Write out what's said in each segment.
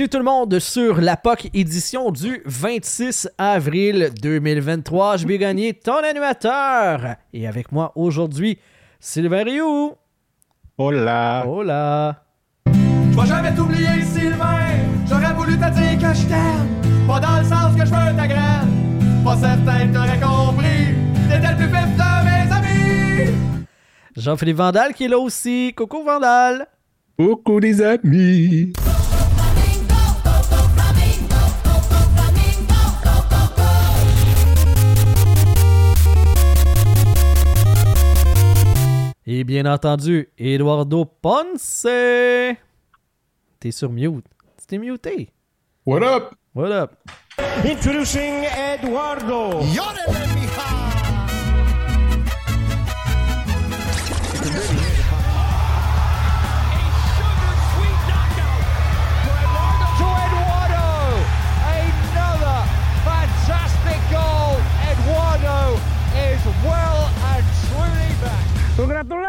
Bienvenue tout le monde sur la POC édition du 26 avril 2023. Je vais gagner ton animateur. Et avec moi aujourd'hui, Sylvain Rioux. Hola. Hola. Je vais jamais t'oublier, Sylvain. J'aurais voulu te dire que je t'aime. Pas dans le sens que je veux ta graine. Pas certain que t'aurais compris. T'étais le plus vif de mes amis. Jean-Philippe Vandal qui est là aussi. Coucou Vandal. Coucou les amis. Et bien entendu, Eduardo Ponce. T'es sur mute. T'es muté. What up? What up? Introducing Eduardo. to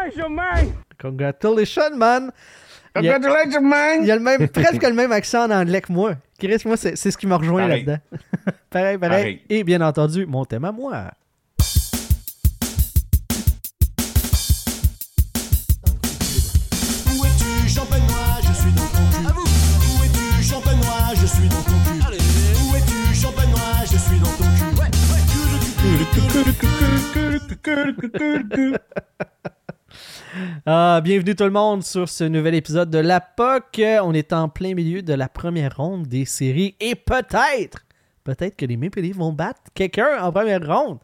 Congratulations, man. Congratulations, man. Il y a, Congratulations, man! il y a le même, presque le même accent en anglais que moi. Chris, moi, c'est c'est ce qui m'a rejoint Pareil. là-dedans. pareil, pareil, Pareil. Et bien entendu, mon thème à moi. Où es-tu, champenois Je suis dans ton cul. Où es-tu, champenois Je suis dans ton cul. Où es-tu, Ah, bienvenue tout le monde sur ce nouvel épisode de La POC. On est en plein milieu de la première ronde des séries et peut-être, peut-être que les Maple Leafs vont battre quelqu'un en première ronde.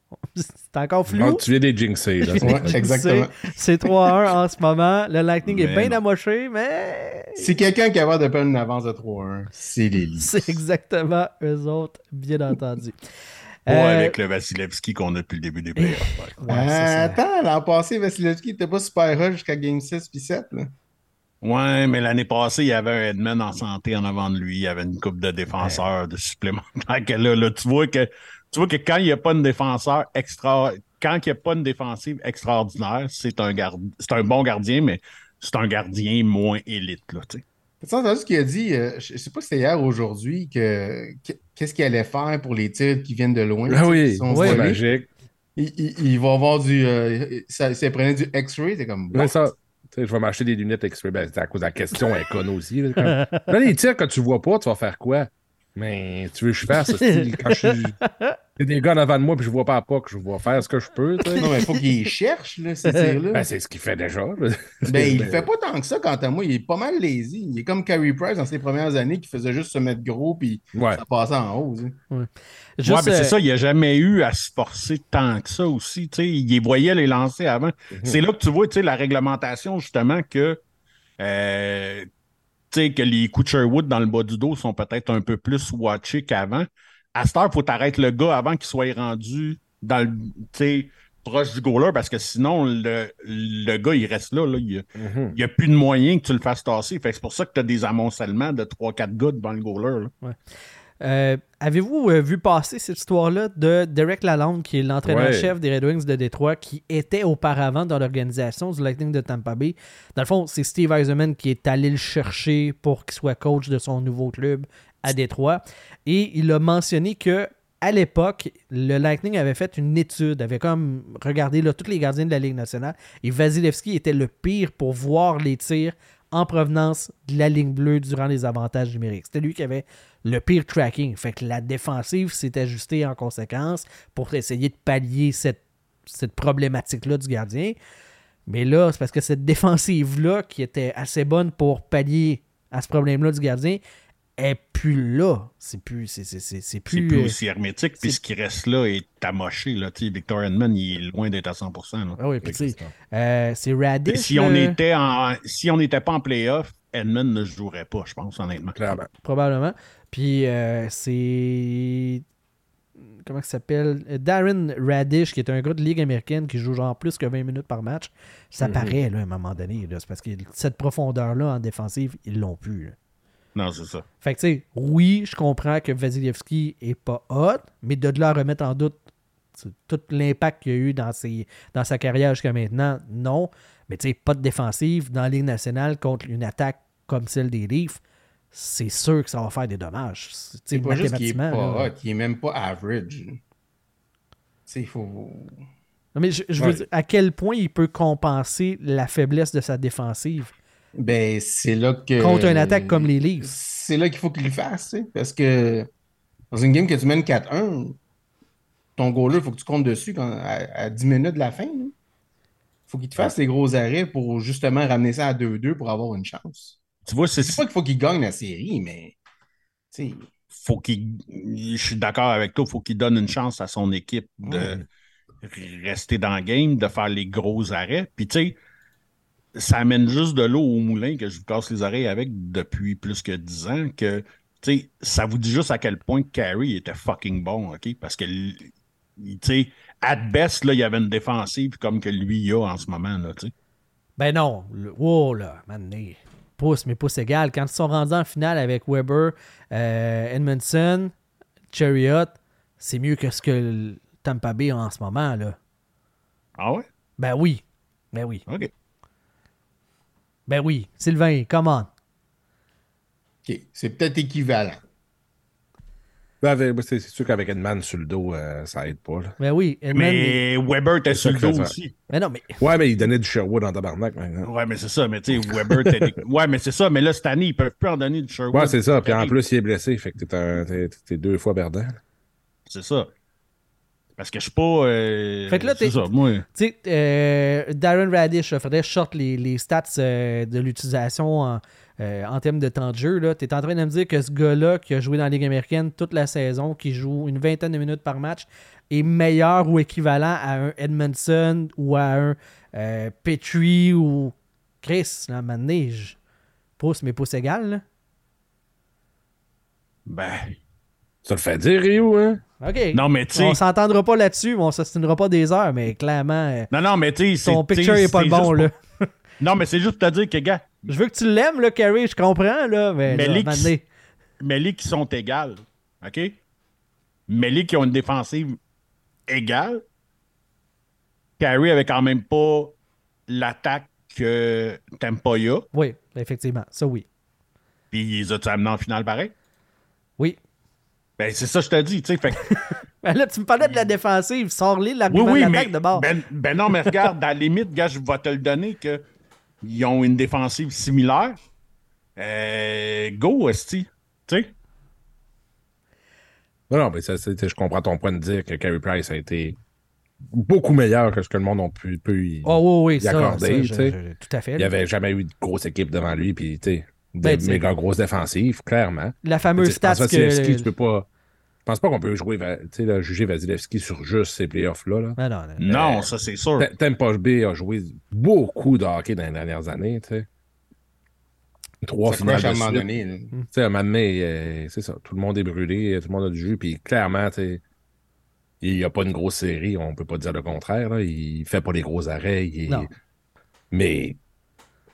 C'est encore flou. Non, tu viens des jinxés, là. Ouais, exactement. C'est 3-1 en ce moment. Le Lightning est bien amoché, mais Si quelqu'un qui a de prendre une avance de 3-1, c'est les Leafs. c'est exactement eux autres, bien entendu. Pas Euh, avec le Vasilevski qu'on a depuis le début des playoffs. ouais. ouais, Euh, attends, l'an passé, Vasilevski était pas super hot jusqu'à Game 6 puis 7. Là. Ouais, mais l'année passée, il y avait un Edmond en santé en avant de lui. Il y avait une coupe de défenseurs de supplémentaires. que là, là, tu vois que tu vois que quand il n'y a pas de défenseur extra, quand il n'y a pas une défensive extraordinaire, c'est un gard... c'est un bon gardien, mais c'est un gardien moins élite, là, tu sais. Tu as entendu ce qu'il a dit, euh, je je sais pas si c'était hier ou aujourd'hui, que que- qu'est-ce qu'il allait faire pour les tirs qui viennent de loin. Ah oui, volés. magique. Il, il- il va avoir du. Euh, ça, ça prenait du X-ray, c'est comme. Ouais, ça. Tu sais, je vais m'acheter des lunettes X-ray. Ben, c'est à cause de la question, elle est conne aussi. Là, Comme- Là, les tirs, quand tu vois pas, tu vas faire quoi? Mais tu veux que je fasse ça? Quand je suis. Il y a des gars en avant de moi, puis je vois pas pas que je vais faire ce que je peux. Non, mais il faut qu'il cherche, là, ces tirs-là. Ben, c'est ce qu'il fait déjà. là. Ben, il fait pas tant que ça, quant à moi. Il est pas mal lazy. Il est comme Carey Price dans ses premières années qui faisait juste se mettre gros puis Ouais. ça passait en haut. Juste, ouais, mais euh, c'est ça, il n'y a jamais eu à se forcer tant que ça aussi. Tu sais, il les voyait les lancer avant. C'est là que tu vois tu sais, la réglementation, justement, que, euh, sais, que les coups de Sherwood dans le bas du dos sont peut-être un peu plus watchés qu'avant. À cette heure, il faut t'arrêter le gars avant qu'il soit rendu dans le, proche du goaler parce que sinon, le, le gars, il reste là. là. Il Mhm. n'y a, plus de moyen que tu le fasses tasser. C'est pour ça que tu as des amoncellements de 3-4 gars devant le goaler. là. Euh, Avez-vous euh, vu passer cette histoire-là de Derek Lalonde, qui est l'entraîneur-chef des Red Wings de Détroit, qui était auparavant dans l'organisation du Lightning de Tampa Bay? Dans le fond, c'est Steve Eisenman qui est allé le chercher pour qu'il soit coach de son nouveau club à Détroit. Et il a mentionné que à l'époque, le Lightning avait fait une étude, avait comme regardé là, tous les gardiens de la Ligue nationale, et Vasilevski était le pire pour voir les tirs en provenance de la ligne bleue durant les avantages numériques. C'était lui qui avait le pire tracking. Fait que la défensive s'est ajustée en conséquence pour essayer de pallier cette, cette problématique-là du gardien. Mais là, c'est parce que cette défensive-là, qui était assez bonne pour pallier à ce problème-là du gardien, est plus là. C'est plus. C'est, c'est, c'est, c'est C'est plus. plus euh, aussi hermétique, puis ce qui reste là est amoché. Là. Tu sais, Victor Edmond, il est loin d'être à 100%. Là. Ah oui, puis euh, c'est Radish. si, on était en, si on n'était pas en playoff, Edmond ne jouerait pas, je pense, honnêtement. Clairement. Probablement. Puis euh, c'est. Comment ça s'appelle? Darren Radish, qui est un gars de Ligue américaine qui joue genre plus que 20 minutes par match. Ça Mhm. paraît, là, à un moment donné. là. C'est parce que cette profondeur-là en défensive, ils l'ont plus. là. Non, c'est ça. Fait que, tu sais, oui, je comprends que Vasilevski est pas hot, mais de là à remettre en doute tu sais, tout l'impact qu'il y a eu dans, ses, dans sa carrière jusqu'à maintenant, non. Mais tu sais, pas de défensive dans la Ligue nationale contre une attaque comme celle des Leafs, c'est sûr que ça va faire des dommages. C'est pas juste qu'il est pas là. hot, il est même pas average. Tu sais, il faut. Non, mais je, je veux dire, à quel point il peut compenser la faiblesse de sa défensive? Ben, c'est là que. contre une attaque comme les Leafs. C'est là qu'il faut qu'il le fasse, parce que dans une game que tu mènes 4-1, ton goaler, il faut que tu comptes dessus quand, à, à 10 minutes de la fin. Il faut qu'il te fasse les gros arrêts pour justement ramener ça à 2-2 pour avoir une chance. Tu vois, c'est pas qu'il faut qu'il gagne la série, mais. tu sais, faut qu'il. Je suis d'accord avec toi, faut qu'il donne une chance à son équipe de Ouais. rester dans le game, de faire les gros arrêts. Puis tu sais, ça amène juste de l'eau au moulin que je vous casse les oreilles avec depuis plus que 10 ans que ça vous dit juste à quel point Carey était fucking bon, OK? Parce que tu sais, at best, là, il y avait une défensive comme que lui il a en ce moment, là, tu sais. Ben non. Le- oh là, mané. Pouce, mais pouce égal. Quand ils sont rendus en finale avec Weber, euh, Edmondson, Chariot, c'est mieux que ce que le Tampa Bay a en ce moment, là. Ah ouais? Ben oui. Ben oui. OK. Ben oui. Sylvain, come on. OK, c'est peut-être équivalent. Ben, avec- c'est sûr qu'avec Edman sur le dos, euh, ça aide pas. Là. Ben oui. Edmond, mais... Weber était sur le dos aussi. mais non, mais. Ouais, mais il donnait du Sherwood en tabarnak maintenant. Ouais, mais c'est ça. Mais tu sais, Weber, ouais, mais c'est ça. Mais là, cette année, ils peuvent plus en donner du Sherwood. Ouais, c'est ça. Puis en plus, il est blessé. Fait que t'es un- t'es t'es deux fois perdant. C'est ça. Parce que je suis pas. euh, Fait que là. Tu sais, euh, Darren Radish, il faudrait sorte les, les stats euh, de l'utilisation en, euh, en termes de temps de jeu. Tu es en train de me dire que ce gars-là, qui a joué dans la Ligue américaine toute la saison, qui joue une vingtaine de minutes par match, est meilleur ou équivalent à un Edmondson ou à un Petrie ou Chris, là, maintenant, je pousse mes pouces égales. là. Ben. Ça le fait dire, Rio, hein? OK. Non, mais tu sais. on s'entendra pas là-dessus, on s'ostinera pas des heures, mais clairement, euh, Non, non, mais tu sais. son picture est pas le bon. Là. Non, mais c'est juste pour te dire que, gars, Je veux que tu l'aimes, là, Carrie, je comprends, là, mais, Mais là, les- mais les qui sont égales. OK? Mais les qui ont une défensive égale. Carey avait quand même pas l'attaque que Tampa y a. Oui, effectivement, ça oui. Puis ils ont amenés en finale pareil? Oui. Ben, c'est ça, que je te dis. tu sais, Fait Ben là, tu me parlais de la défensive, sors-les Oui, l'argument oui, de l'attaque de bord. ben, ben non, mais regarde, à la limite, gars, je vais te le donner que ils ont une défensive similaire. Euh, go, Esti. Tu sais? Non, non, mais ça, c'est- je comprends ton point de dire que Carey Price a été beaucoup meilleur que ce que le monde a pu, peut y, Oh oui, oui, y ça, accorder, ça, tu je- sais. je- tout à fait. Il n'y avait jamais eu de grosse équipe devant lui, puis tu sais, de Ben, sais- méga grosse défensive, clairement. La fameuse stat Vasilevski, que... tu peux pas. Je pense pas qu'on peut jouer, là, juger Vasilevski sur juste ces playoffs-là. Là. Ah, non, non. Non, ça, c'est sûr. T- Tampa Bay a joué beaucoup de hockey dans les dernières années, tu sais. Trois finales crache à un de moment donné. là. Tu sais, à un moment donné, euh, c'est ça. Tout le monde est brûlé, tout le monde a du jus, puis clairement, tu sais, il n'y a pas une grosse série, on peut pas dire le contraire. Là. Il fait pas les gros arrêts. il. Mais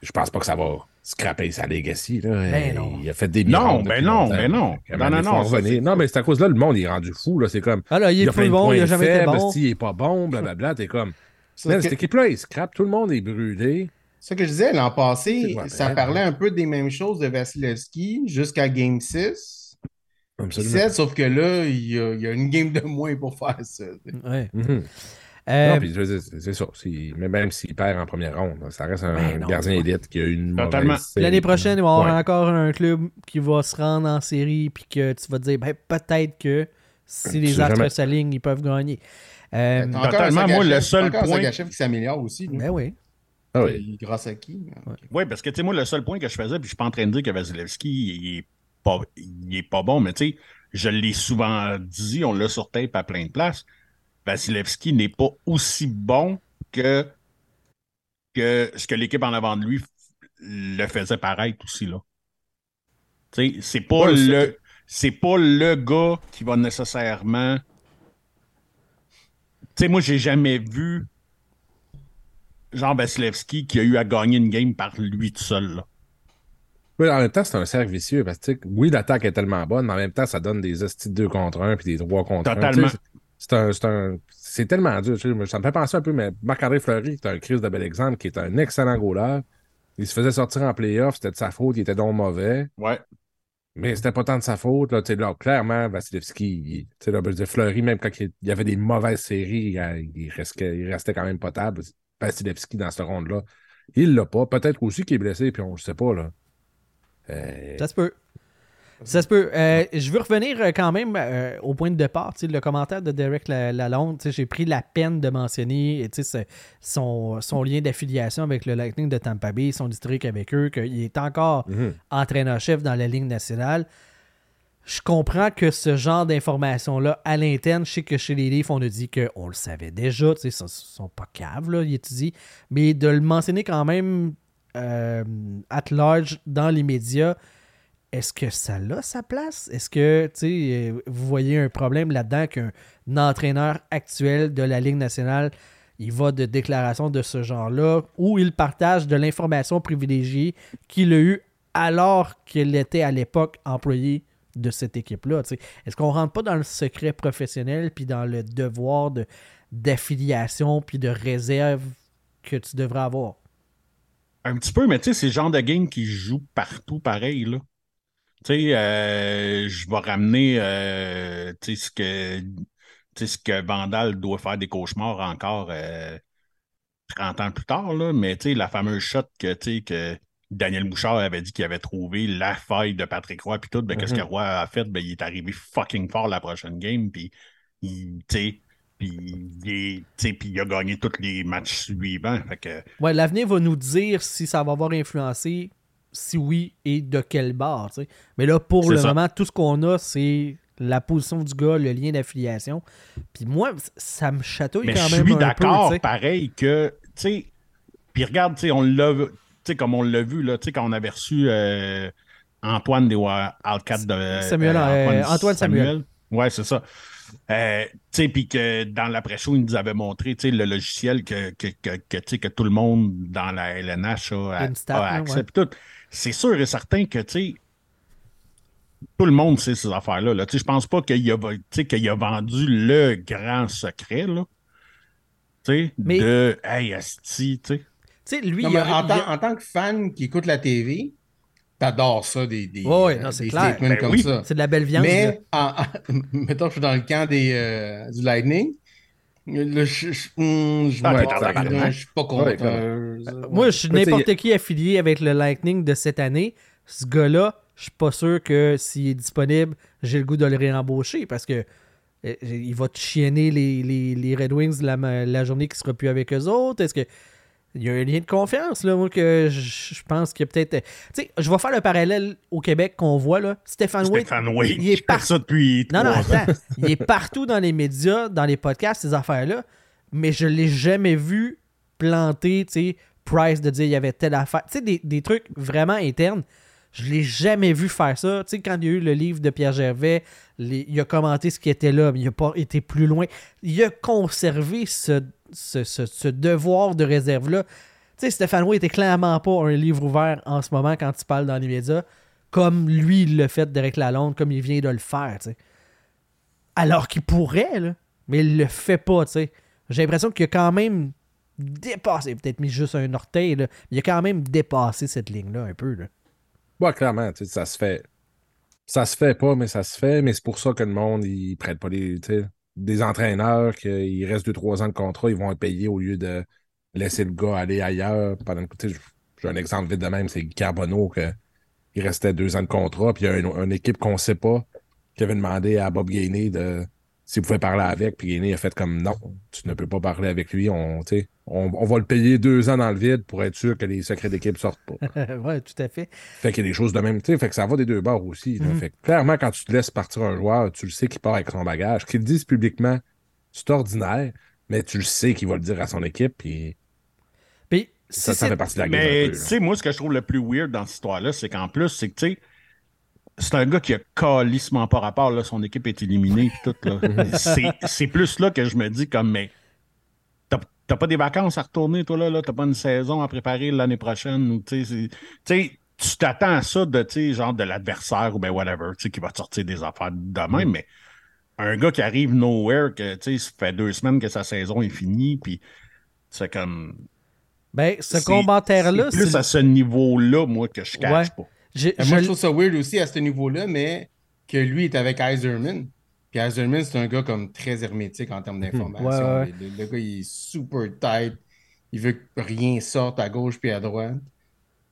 je pense pas que ça va scraper sa legacy. Là. Ben non. Il a fait des Non, miracles ben non, longtemps. ben non. Non, non, non, revenir. Non, mais c'est à cause là, le monde il est rendu fou. Là. C'est comme. Ah là, il est a plus bon, il a jamais été faibles, bon. si, il est pas bon, blablabla. T'es comme. Ça, Man, que- cette équipe-là, il scrape, tout le monde est brûlé. ça que je disais, l'an passé, ça parlait un peu des mêmes choses de Vasilevski jusqu'à Game 6. Absolument. 7, sauf que là, il y, a, il y a une game de moins pour faire ça. Ouais. Mhm. Euh, Non, puis je veux dire, c'est ça. Même s'il perd en première ronde, ça reste un Ben non, gardien élite qui a une mauvaise. L'année prochaine, il va y avoir Ouais. encore un club qui va se rendre en série, puis que tu vas te dire, ben, peut-être que si Tu les astres jamais. s'alignent, ils peuvent gagner. Euh, encore Totalement, moi, le seul encore point- qui s'améliore aussi. là. ben oui. Ah oui. Grâce à qui? Oui, parce que, tu sais, moi, le seul point que je faisais, puis je suis pas en train de dire que Vasilevski, il est pas, il est pas bon, mais tu sais, je l'ai souvent dit, on l'a sur tape à plein de places. Vasilevski n'est pas aussi bon que, que ce que l'équipe en avant de lui le faisait paraître aussi, là. C'est pas Ouais, le. C'est pas le gars qui va nécessairement. Tu sais, moi, j'ai jamais vu Jean Vasilevski qui a eu à gagner une game par lui tout seul. Là. Oui, en même temps, c'est un cercle vicieux parce que, oui, l'attaque est tellement bonne, mais en même temps, ça donne des hosties de 2 contre 1 puis des 3 contre 1. Totalement. Un, c'est un, c'est tellement dur. tu sais, Ça me fait penser un peu, mais Marc-André Fleury, qui est un Chris de bel exemple, qui est un excellent goaler. Il se faisait sortir en playoff, c'était de sa faute, il était donc mauvais. Ouais. Mais c'était pas tant de sa faute. Là, Tu sais, là, clairement, Vasilevski, là, je Fleury, même quand il y avait des mauvaises séries, il, il restait, il restait quand même potable. Vasilevski, dans ce ronde-là, il l'a pas. Peut-être aussi qu'il est blessé, puis on ne sait pas. Là. Euh, Ça se peut. Ça se peut. Euh, je veux revenir euh, quand même euh, au point de départ. Le commentaire de Derek La- Lalonde, j'ai pris la peine de mentionner son, son lien d'affiliation avec le Lightning de Tampa Bay, son historique avec eux, qu'il est encore mhm. entraîneur-chef dans la Ligue nationale. Je comprends que ce genre d'informations-là, à l'interne, je sais que chez les Leafs, on a dit qu'on le savait déjà, ils ne sont pas caves, là, il étudie, mais de le mentionner quand même euh, at large dans les médias, est-ce que ça a sa place? Est-ce que, euh, vous voyez un problème là-dedans qu'un entraîneur actuel de la Ligue nationale, il va de déclarations de ce genre-là, où il partage de l'information privilégiée qu'il a eue alors qu'il était à l'époque employé de cette équipe-là. Est-ce qu'on rentre pas dans le secret professionnel puis dans le devoir de, d'affiliation puis de réserve que tu devrais avoir? Un petit peu, mais tu sais, c'est le genre de game qui joue partout pareil, là. Tu sais, euh, je vais ramener euh, tu sais, ce que ce que Vandal doit faire des cauchemars encore euh, 30 ans plus tard, là. Mais tu sais, la fameuse shot que, que Daniel Bouchard avait dit qu'il avait trouvé la faille de Patrick Roy, puis tout, ben, qu'est-ce que Roy a fait? Ben, il est arrivé fucking fort la prochaine game, puis il, tu il, puis a gagné tous les matchs suivants. Fait que, Ouais, l'avenir va nous dire si ça va avoir influencé, si oui, et de quel tu sais. Mais là, pour le ça. moment, tout ce qu'on a, c'est la position du gars, le lien d'affiliation. Puis moi, ça me chatouille Mais quand je même suis un peu. d'accord, pareil, que, tu sais, puis regarde, tu sais, on l'a comme on l'a vu, là, tu sais, quand on avait reçu euh, Antoine des Wildcats de... Samuel, euh, Antoine Samuel. Ouais, c'est ça. Euh, tu sais, puis que dans l'après-show, il nous avait montré, tu sais, le logiciel que, que, que, que, tu sais, que tout le monde dans la LNH a, accès, ouais. puis tout. C'est sûr et certain que, tu sais, tout le monde sait ces affaires-là. Là. Tu sais, Je pense pas qu'il a, vendu le grand secret, là. Tu sais, Mais- de Hey, Asti, tu sais. Tu sais, lui, Non, il mais a- en, il tant, a- en tant que fan qui écoute la TV, t'adores ça, des, des, euh, non, c'est des clair. statements Ben comme oui. ça. c'est de la belle viande. Mais, en- en- mettons que je suis dans le camp des, euh, du Lightning. Là, je, je, je, Ah, ouais, je suis pas content. Ouais. Euh, Moi, je suis n'importe qui affilié avec le Lightning de cette année. Ce gars-là, je suis pas sûr que s'il est disponible, j'ai le goût de le réembaucher parce que euh, il va te chienner les, les, les Red Wings la, la journée qui sera plus avec eux autres. Est-ce que il y a un lien de confiance là, moi que je, pense qu'il y a peut-être. Tu sais, je vais faire le parallèle au Québec qu'on voit là. Stéphane Waite, Stéphane Wade, il est je fais par- ça depuis non, non, attends. Il est partout dans les médias, dans les podcasts, ces affaires-là. Mais je l'ai jamais vu planter, tu sais, Price de dire il y avait telle affaire. Tu sais, des, des trucs vraiment internes. Je l'ai jamais vu faire ça. Tu sais, quand il y a eu le livre de Pierre Gervais, les- il a commenté ce qui était là, mais il n'a pas été plus loin. Il a conservé ce, ce, devoir de réserve-là. Tu sais, Stéphane Roy était clairement pas un livre ouvert en ce moment quand il parle dans les médias, comme lui l'a fait Derek Lalonde, comme il vient de le faire, tu sais. Alors qu'il pourrait, là, mais il le fait pas, tu sais. J'ai l'impression qu'il a quand même dépassé, peut-être mis juste un orteil, là, mais il a quand même dépassé cette ligne-là un peu, là. Ouais, clairement, tu sais, ça se fait. Ça se fait pas, mais ça se fait. Mais c'est pour ça que le monde, il prête pas les, tu sais, des entraîneurs qu'il reste 2-3 ans de contrat, ils vont être payés au lieu de laisser le gars aller ailleurs. Pendant, que- j'ai un exemple vite de même, c'est Carbonneau, que il restait deux ans de contrat, puis il y a une, une équipe qu'on sait pas qui avait demandé à Bob Gainey de s'il pouvait parler avec, puis Gainey a fait comme non, tu ne peux pas parler avec lui, on, tu sais, on, on va le payer deux ans dans le vide pour être sûr que les secrets d'équipe sortent pas. ouais, tout à fait. Fait qu'il y a des choses de même, tu sais, fait que ça va des deux bords aussi. Mhm. Fait que clairement, quand tu te laisses partir un joueur, tu le sais qu'il part avec son bagage. Qu'il le dise publiquement, c'est ordinaire, mais tu le sais qu'il va le dire à son équipe, puis Puis, ça, si ça fait partie de la game. Mais tu sais, moi, ce que je trouve le plus weird dans cette histoire-là, c'est qu'en plus, c'est que, tu sais, c'est un gars qui a calissement pas rapport, là, son équipe est éliminée, tout, là. c'est, plus là que je me dis, comme, mais t'as, pas des vacances à retourner, toi, là, là, t'as pas une saison à préparer l'année prochaine, ou, tu t'attends à ça de, genre de l'adversaire, ou ben whatever, tu sais, qui va te sortir des affaires de même, mais un gars qui arrive nowhere, que, tu sais, ça fait deux semaines que sa saison est finie, puis c'est comme... ben, ce commentaire-là, c'est plus à ce niveau-là, moi, que je cache Ouais. pas. Je- Moi, je- je trouve ça weird aussi à ce niveau-là, mais que lui est avec Iserman. Puis Iserman, c'est un gars comme très hermétique en termes d'information. Ouais, ouais. Le, le gars, il est super tight. Il veut que rien sorte à gauche puis à droite.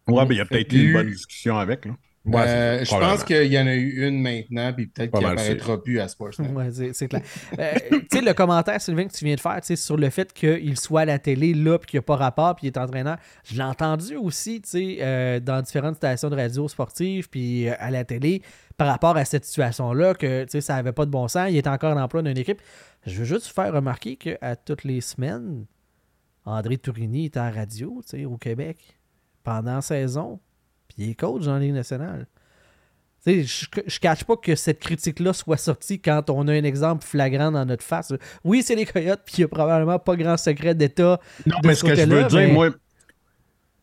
Ouais, mais il y a peut-être eu une bonne discussion avec. Là. Ouais, Euh, je pense qu'il y en a eu une maintenant, puis peut-être Pas qu'il mal apparaîtra plus à Sportsnet. Ouais, c'est clair. Euh, tu sais, le commentaire, Sylvain, que tu viens de faire, tu sais, sur le fait qu'il soit à la télé, là, puis qu'il n'y a pas rapport, puis il est entraîneur, je l'ai entendu aussi, tu sais, euh, dans différentes stations de radio sportives, puis euh, à la télé, par rapport à cette situation-là, que, tu sais, ça n'avait pas de bon sens, il est encore en emploi d'une équipe. Je veux juste vous faire remarquer qu'à toutes les semaines, André Tourini est à la radio, tu sais, au Québec, pendant la saison, il est coach dans la Ligue nationale. Je ne cache pas que cette critique-là soit sortie quand on a un exemple flagrant dans notre face. Oui, c'est les Coyotes, puis il n'y a probablement pas grand secret d'État. Non, de mais ce ce que je veux dire, moi,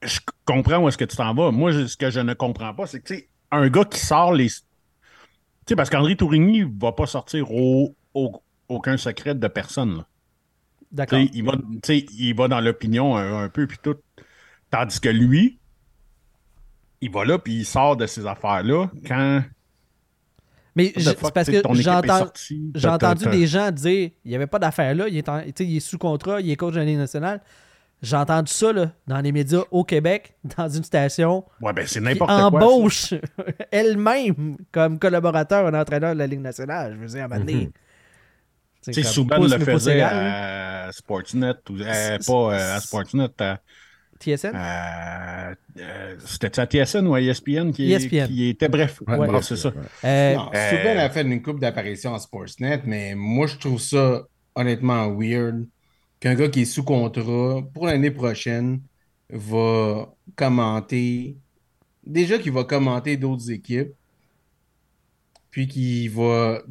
je comprends où est-ce que tu t'en vas. Moi, je- ce que je ne comprends pas, c'est que, un gars qui sort les. Tu sais, parce qu'André Tourigny ne va pas sortir au- au- aucun secret de personne. là. D'accord. Il va, il va dans l'opinion un, un peu, puis tout. Tandis que lui, il va là, puis il sort de ces affaires-là quand. Mais c'est parce que J'ai entendu des gens dire il n'y avait pas d'affaire là, il est, en- il est sous contrat, il est coach de la Ligue nationale. J'ai entendu ça là, dans les médias au Québec, dans une station Ouais, ben c'est n'importe quoi. embauche elle-même comme collaborateur, un entraîneur de la Ligue nationale. Je veux dire, à moment donné, Tu sais, Souban le faisait à Sportsnet, ou, euh, C'est- pas euh, à Sportsnet, à, TSN? euh, c'était à TSN ou à ESPN qui, ESPN. qui était bref? Ouais, Bon, ouais, c'est ça. Euh, Non, Euh, Subban a fait une coupe d'apparitions à Sportsnet, mais moi, je trouve ça honnêtement weird qu'un gars qui est sous contrat pour l'année prochaine va commenter. Déjà qu'il va commenter d'autres équipes, puis qu'il va. euh,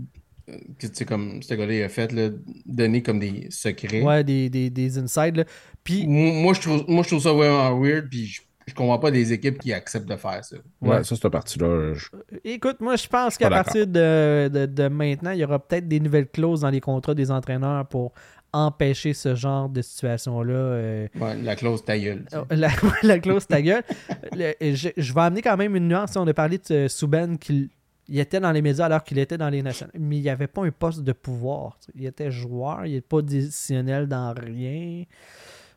que, Tu sais, comme ce gars-là a fait, là, donner comme des secrets. ouais, des, des, des insides. Puis, Moi, moi, je trouve, moi, je trouve ça vraiment weird, puis je, je comprends pas des équipes qui acceptent de faire ça. Ouais, ça, cette partie-là. je- Écoute, moi, je pense qu'à partir de, de- de maintenant, il y aura peut-être des nouvelles clauses dans les contrats des entraîneurs pour empêcher ce genre de situation-là. euh, Ouais, la clause ta gueule. Oh, La, la clause ta gueule. Le- je, je vais amener quand même une nuance. On a parlé de euh, Souben qu'il il était dans les médias alors qu'il était dans les nationales. Mais il n'y avait pas un poste de pouvoir. Il était joueur, il n'était pas décisionnel dans rien.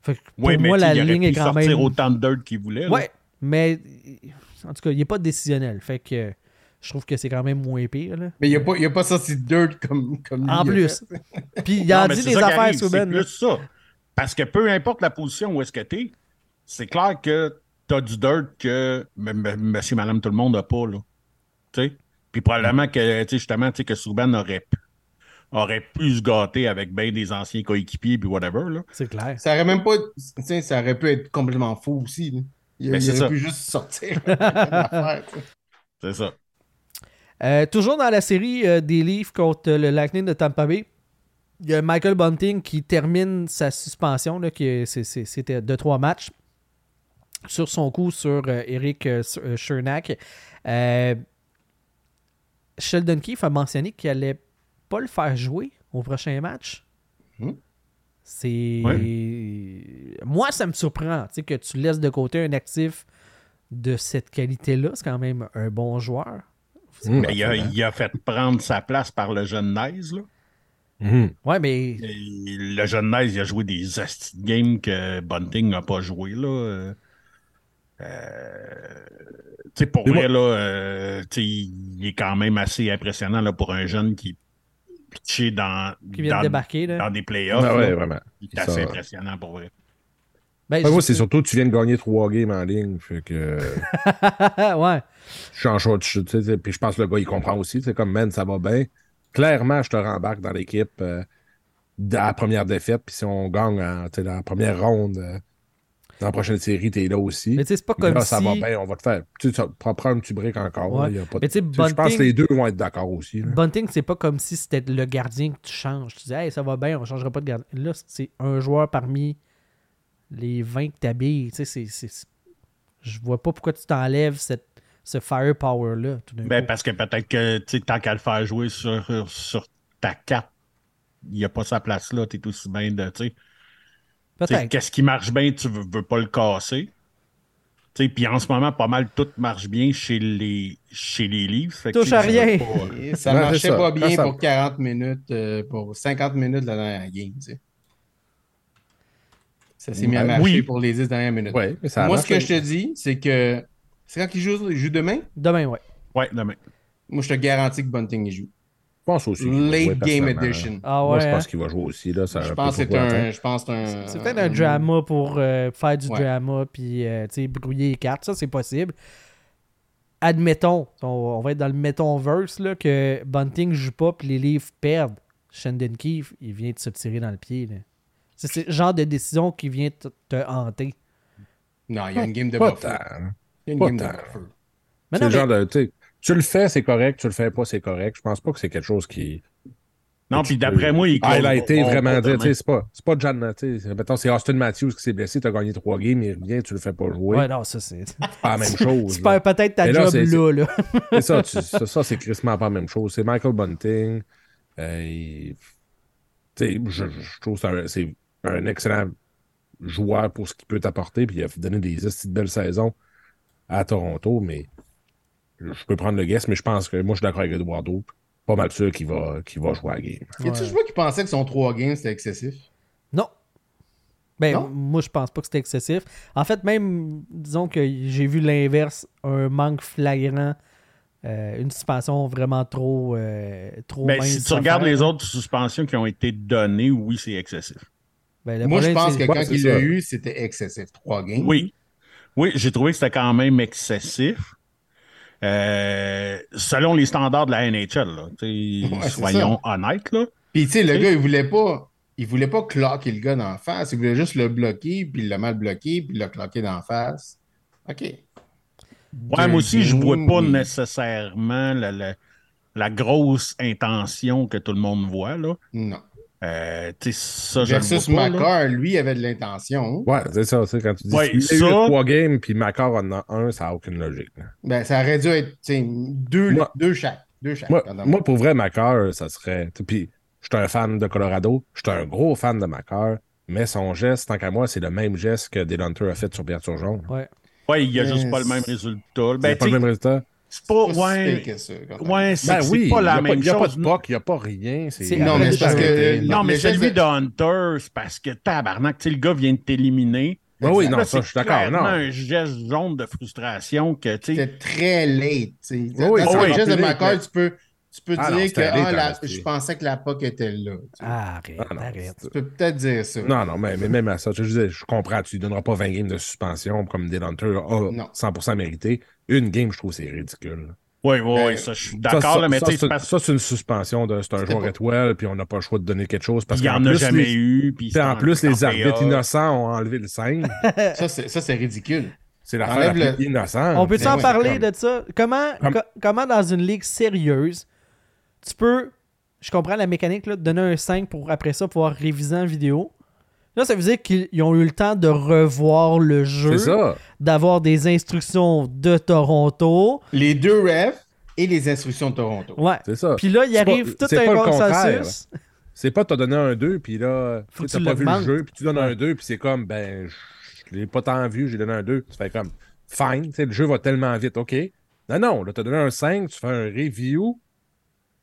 Fait que pour Oui, mais moi, la il ligne pu est quand sortir même. autant de dirt qu'il voulait. là. Ouais, mais en tout cas, il n'est pas décisionnel. Fait que je trouve que c'est quand même moins pire. là. Mais il n'y a, pas- il a pas sorti de dirt comme, comme lui, En plus. fait. Puis il a dit c'est des affaires, arrive, C'est plus ça. Parce que peu importe la position où est-ce que tu es, c'est clair que tu as du dirt que monsieur, madame, tout le monde n'a pas. Là. Tu sais? Puis probablement que, justement, que Souban aurait pu, aurait pu se gâter avec bien des anciens coéquipiers puis whatever. Là. C'est clair. Ça aurait même pas. tu sais, ça aurait pu être complètement faux aussi. là. Il, Ben, il aurait ça. pu juste sortir. C'est ça. Euh, toujours dans la série euh, des Leafs contre le Lightning de Tampa Bay, il y a Michael Bunting qui termine sa suspension, là, qui est- c'est- c'est- c'était de trois matchs, sur son coup sur euh, Eric Chernak. Euh, Sheldon Keefe a mentionné qu'il allait pas le faire jouer au prochain match. Hmm? C'est. Moi, ça me surprend tu sais, que tu laisses de côté un actif de cette qualité-là. C'est quand même un bon joueur. Hum, Mais il a, il a fait prendre sa place par le jeune Nice. Là. hum. Ouais, mais Et le jeune Nice, il a joué des games que Bunting n'a pas joué. Là. Euh, tu sais, pour vrai, moi- là, euh, tu sais, il est quand même assez impressionnant là, pour un jeune qui pitché dans, qui vient dans, de débarquer. Là. dans des playoffs. Ah ouais, là. vraiment. C'est assez Ça- impressionnant pour vrai. Ben, moi, je- c'est surtout tu viens de gagner trois games en ligne. Fait que ouais. je suis en short, tu sais, puis je pense que le gars, il comprend aussi. C'est comme, man, ça va bien. Clairement, je te rembarque dans l'équipe euh, dans la première défaite. Puis si on gagne en, dans la première ronde, euh, dans la prochaine série, t'es là aussi. Mais tu sais, c'est pas comme là, si. ça va bien, on va te faire. Tu sais, prends un petit break encore. Ouais. là, y a pas de- Mais tu sais, tu sais, Je pense Bunting- que les deux vont être d'accord aussi. là. Bunting, c'est pas comme si c'était le gardien que tu changes. Tu dis, hey, ça va bien, on changera pas de gardien. Là, c'est un joueur parmi les 20 que t'habilles. Tu sais, c'est- c'est. Je vois pas pourquoi tu t'enlèves cette, ce firepower-là. Ben, parce que peut-être que tu sais, tant qu'à le faire jouer sur, sur ta carte, il n'y a pas sa place là. Tu es aussi bien de. tu sais, tu sais, Peut-être. Qu'est-ce qui marche bien, tu veux, veux pas le casser. Puis en ce moment, pas mal tout marche bien chez les, chez les que, Touche à rien. pas, ça marchait ça. pas bien ça- pour 40 minutes, euh, pour 50 minutes de la dernière game. Ça s'est mis à Ouais, marcher oui. pour les 10 dernières minutes. Ouais, mais ça Moi, ce que je te dis, c'est que c'est quand ils jouent, ils jouent demain? Demain, ouais. Ouais, demain. Moi, je te garantis que Bunting il joue. Je pense aussi. Late game edition. Ah Moi, ouais. je hein? pense qu'il va jouer aussi. Là, ça Je pense que c'est un, je pense que c'est un. C'est peut-être un drama pour euh, faire du Ouais. drama puis euh, tu sais, brouiller les cartes. Ça, c'est possible. Admettons, on, on va être dans le mettons-verse, là, que Bunting joue pas puis les livres perdent. Shandon Keefe, il vient de se tirer dans le pied. là. C'est le genre de décision qui vient te, te hanter. Non, il y a une game de buffer. tant. Il y a une game de buffer. C'est le genre de. Tu le fais, c'est correct. Tu le fais pas, c'est correct. Je pense pas que c'est quelque chose qui. Non, puis d'après moi, il highlighter close- vraiment on- dire, on- tu sais, c'est pas, c'est pas John, mettons, c'est Austin Matthews qui s'est blessé, t'as gagné trois games, il revient, tu le fais pas jouer. Ouais, non, ça, c'est. C'est pas la même chose. Tu perds peut-être ta job là, là. C'est ça, tu- ça, ça, c'est crissement pas la même chose. C'est Michael Bunting. euh, il- tu sais, je, je trouve que c'est un- excellent joueur pour ce qu'il peut t'apporter. Puis il a donné des belles saisons à Toronto, mais je peux prendre le guess, mais je pense que moi, je suis d'accord avec Eduardo. Pas mal sûr qu'il va, qu'il va jouer à la game. Y a-tu Ouais. joueur qui pensait que son 3 games c'était excessif? Non. Ben, Non? moi, je pense pas que c'était excessif. En fait, même, disons que j'ai vu l'inverse, un manque flagrant, euh, une suspension vraiment trop, euh, trop Ben, mince si tu regardes faire. les autres suspensions qui ont été données, oui, c'est excessif. Ben, le Moi, je pense que Ouais, quand c'est il l'a eu, c'était excessif. 3 games. Oui. Oui, j'ai trouvé que c'était quand même excessif. Euh, selon les standards de la NHL, là. Ouais, soyons honnêtes. Là. Puis, tu sais, le gars, il voulait pas. Il voulait pas cloquer le gars d'en face. Il voulait juste le bloquer, puis il l'a mal bloqué, puis il l'a cloqué d'en face. OK. Ouais, moi aussi, je vois pas oui. nécessairement la, la- la grosse intention que tout le monde voit. Là. Non. Euh, ça, Versus. Macar, lui, avait de l'intention. Ouais, c'est ça, sais, quand tu dis Ouais, a eu ça- trois games, puis Macor en a un, ça n'a aucune logique. là. Ben, ça aurait dû être deux, Moi- deux chaque. Deux chaque. Moi, pour vrai, Macor, ça serait. Puis, je suis un fan de Colorado, je suis un gros fan de Macor, mais son geste, tant qu'à moi, c'est le même geste que Delonter a fait sur Pierre Turgeon. Ouais. Ouais, il y a Mais juste pas le c'est- même résultat. C'est Ben, pas le même résultat. C'est pas. Ouais, que ça, même. ouais c'est Ben oui, pas il la n'y a, même pas chose. de puck, il n'y a pas rien. C'est- Non, mais c'est parce que. Non, mais celui de Hunter, c'est parce que tabarnak, tu sais, le gars vient de t'éliminer. Ben oui, non, ça, c'est je suis d'accord. Non. un geste jaune de frustration que, tu sais, très late. tu sais. Oui, oui, oui, geste de oui. tu peux, tu peux Ah non, dire que ah, la- je pensais que la POC était là. Ah, arrête, Ah non, arrête. Tu peux peut-être dire ça. Non, non, mais, mais même à ça, je, disais, je comprends, tu ne donneras pas 20 games de suspension comme Delonter a Non. 100% mérité. Une game, je trouve c'est ridicule. oui, oui, Ben, ça, je suis d'accord, ça, mais ça, ça, c'est une suspension de c'est un joueur pas- étoile, puis on n'a pas le choix de donner quelque chose parce qu'il n'y en a plus, jamais les- eu. Puis en en- plus, les arbitres PA. innocents ont enlevé le 5. Ça, c'est ça, c'est ridicule. C'est l'affaire la plus le- innocente. On peut-tu Ben en ouais, parler comme- de ça? Comment, Comme- co- comment dans une ligue sérieuse, tu peux, je comprends la mécanique, là, de donner un 5 pour après ça pouvoir réviser en vidéo. Là, ça veut dire qu'ils ont eu le temps de revoir le jeu, C'est ça. d'avoir des instructions de Toronto. Les deux refs et les instructions de Toronto. Ouais. C'est ça. Puis là, il arrive pas- tout un consensus. C'est pas t'as donné un 2, puis là, tu t'as pas vu le jeu, puis tu donnes Ouais. un 2, puis c'est comme, ben, je je l'ai pas tant vu, j'ai donné un 2. Tu fais comme, fine, tu sais, le jeu va tellement vite, OK. Non, non, là, t'as donné un 5, tu fais un review,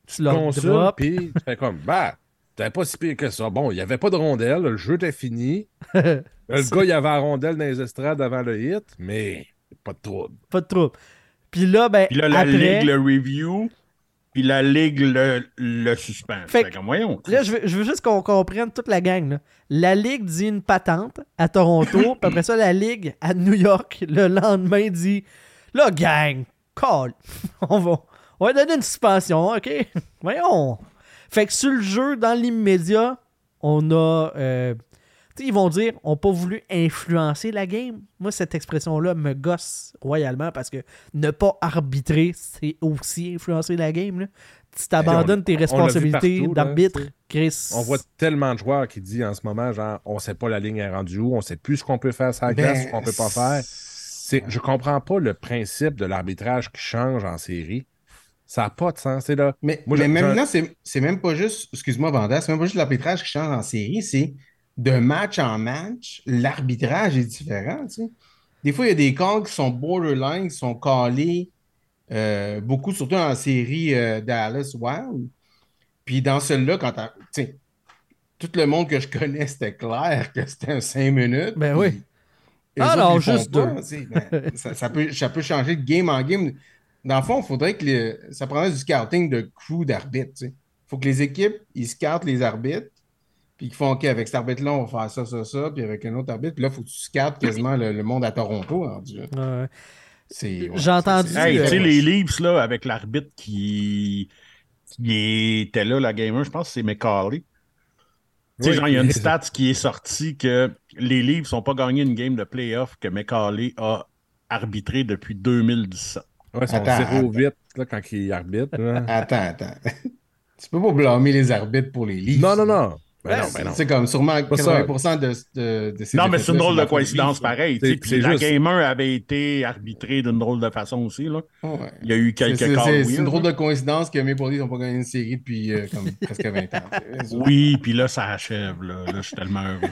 Tu leur puis tu fais comme, bah, t'avais pas si pire que ça. Bon, il y avait pas de rondelle, le jeu était fini. le gars, il avait la rondelle dans les estrades avant le hit, mais pas de trouble. Pas de trouble. Puis là, ben, Puis là, la après, ligue le review, puis la ligue le, le suspend. Fait Fait comme, voyons. là, je veux, je veux juste qu'on comprenne toute la gang. là. La Ligue dit une patente à Toronto, puis après ça, la Ligue à New York, le lendemain, dit Là, gang, call. on, va, on va donner une suspension, OK? Voyons. Fait que sur le jeu, dans l'immédiat, on a. euh, tu sais, ils vont dire on n'a pas voulu influencer la game. Moi, cette expression-là me gosse royalement parce que ne pas arbitrer, c'est aussi influencer la game. Là. Tu t'abandonnes tes responsabilités d'arbitre. Chris. On voit tellement de joueurs qui disent en ce moment, genre, on sait pas la ligne est rendue où, on sait plus ce qu'on peut faire sur la Ben, glace, ce qu'on peut pas faire. Je comprends pas le principe de l'arbitrage qui change en série. Ça n'a pas de sens. C'est là. Mais, Moi, mais j'ai- maintenant, c'est c'est même pas juste, excuse-moi, Vanda, c'est même pas juste l'arbitrage qui change en série, c'est de match en match, l'arbitrage est différent, tu sais. des fois, il y a des calls qui sont borderline, qui sont calés euh, beaucoup, surtout en série euh, Dallas Wild. Puis dans celle-là, quand t'as- tu sais, tout le monde que je connais, c'était clair que c'était un 5 minutes. Ben oui. Ah font juste pas, deux. tu sais, ben, ça, ça peut, ça peut changer de game en game. Dans le fond, il faudrait que les- ça prendrait du scouting de crew d'arbitres. Il faut que les équipes, ils scoutent les arbitres, puis qu'ils font OK, avec cet arbitre-là, on va faire ça, ça, ça, puis avec un autre arbitre, puis là, il faut que tu scoutes quasiment le, le monde à Toronto. rendu là. Ouais. C'est- ouais, J'ai entendu, Hey, euh, tu sais, les Leafs, là, avec l'arbitre qui... qui était là, la gamer, je pense que c'est McCauley. Tu sais, Oui. genre, il y a une stat qui est sortie que les Leafs n'ont pas gagné une game de playoff que McCauley a arbitré depuis 2017. Ouais, son Attends, 0-8 là, quand il arbitre. là. Attends, attends. tu peux pas blâmer les arbitres pour les Leafs. Non, non, non. Ben non, C'est- ben non. C'est comme sûrement Pas ça. 80% de, de, de ces Non, mais c'est une drôle de coïncidence pareil. tu sais, C'est- Puis c'est la juste- Game 1 avait été arbitrée d'une drôle de façon aussi. Là. Ouais. Il y a eu quelques c'est- cas c'est- une drôle là. de coïncidence que mes Leafs n'ont pas gagné une série depuis euh, comme presque 20 ans. Oui, puis là, ça achève. Là, là je suis tellement heureux.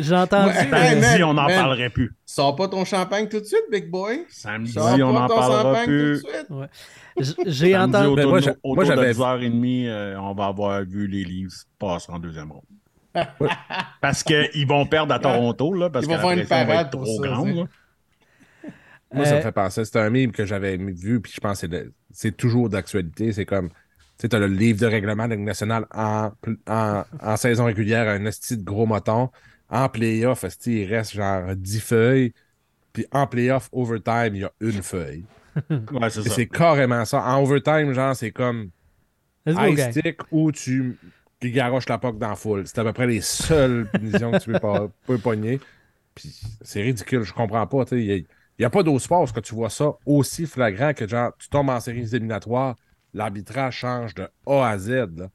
J'ai entendu. Ouais. on n'en parlerait plus. Sors pas ton champagne tout de suite, big boy. Samedi, Sors on pas n'en ton parlera champagne tout de plus. suite. J'ai entendu. autour, moi, de- autour moi, de j'avais- 10h30, euh, on va avoir vu les Leafs passer en deuxième ronde. parce qu'ils vont perdre à Toronto, là, parce Ils que vont faire une va parade être trop ça, grande. là. Moi, ça me Euh, fait penser. C'est un meme que j'avais vu, puis je pense que c'est de- c'est toujours d'actualité. C'est comme, tu sais, t'as le livre de règlement de la Ligue nationale en, en, en saison régulière, un esti de gros moton. En playoff, il reste genre 10 feuilles? Puis en playoff, overtime, il y a une feuille. Ouais, c'est Et ça. c'est carrément ça. En overtime, genre, c'est comme high stick où tu, tu garoches la poque dans la foule. C'est à peu près les seules punitions que tu peux, pas, peux pogner. Puis c'est ridicule, je comprends pas. Il n'y a, pas d'autre sport où que tu vois ça aussi flagrant que genre, tu tombes en séries éliminatoires, l'arbitrage change de A à Z. là.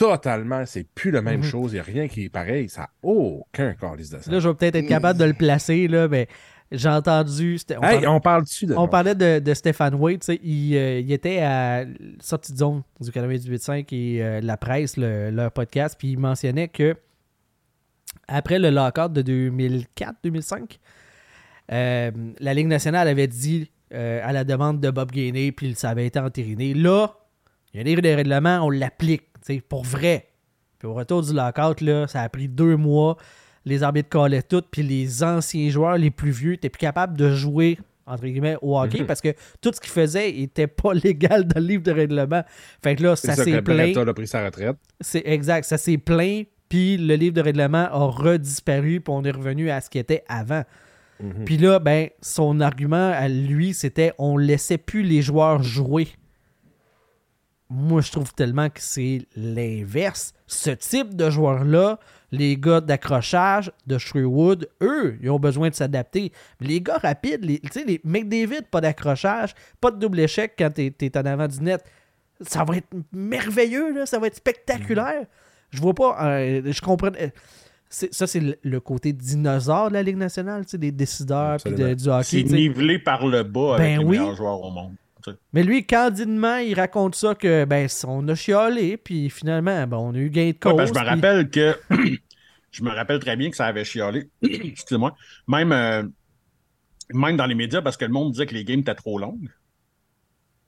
Totalement, c'est plus la même Mhm. chose. Il n'y a rien qui est pareil. Ça n'a aucun calice de ça. Là, je vais peut-être être capable de le placer, là, mais j'ai entendu. On, Hey, parlait, on parle dessus de. on parlait de, de Stéphane Wade. Il, euh, il était à sortie de zone du 98.5 et euh, la presse, le- leur podcast, puis il mentionnait que après le lockout de 2004-2005, euh, la Ligue nationale avait dit à la demande de Bob Gainey, puis ça avait été entériné. Là, il y a un livre de règlement, on l'applique, pour vrai. Puis au retour du lockout, là, ça a pris deux mois. Les arbitres callaient tout, puis les anciens joueurs, les plus vieux, n'étaient plus capables de jouer, entre guillemets, au hockey, parce que tout ce qu'ils faisaient n'était pas légal dans le livre de règlement. Fait que là, ça s'est plaint. A pris sa retraite. C'est exact, ça s'est plaint, puis le livre de règlement a redisparu, puis on est revenu à ce qui était avant. Mhm. Puis là, ben, son argument à lui, c'était on laissait plus les joueurs jouer. Moi, je trouve tellement que c'est l'inverse. Ce type de joueurs-là, les gars d'accrochage de Sherwood, eux, ils ont besoin de s'adapter. Les gars rapides, les, tu sais, les McDavid, pas d'accrochage, pas de double échec quand t'es es en avant du net, ça va être merveilleux, là, ça va être spectaculaire. Je vois pas, euh, je comprends. euh, ça, c'est le, côté dinosaure de la Ligue nationale, tu sais, des décideurs puis de- du hockey. C'est tu nivelé par le bas Ben avec les oui. meilleurs joueurs au monde. Mais lui, candidement, il raconte ça que ben on a chialé, puis finalement, ben, on a eu gain de Ouais, cause. je me puis- rappelle que je me rappelle très bien que ça avait chialé. Excusez-moi. Même, euh, même dans les médias, parce que le monde disait que les games étaient trop longues.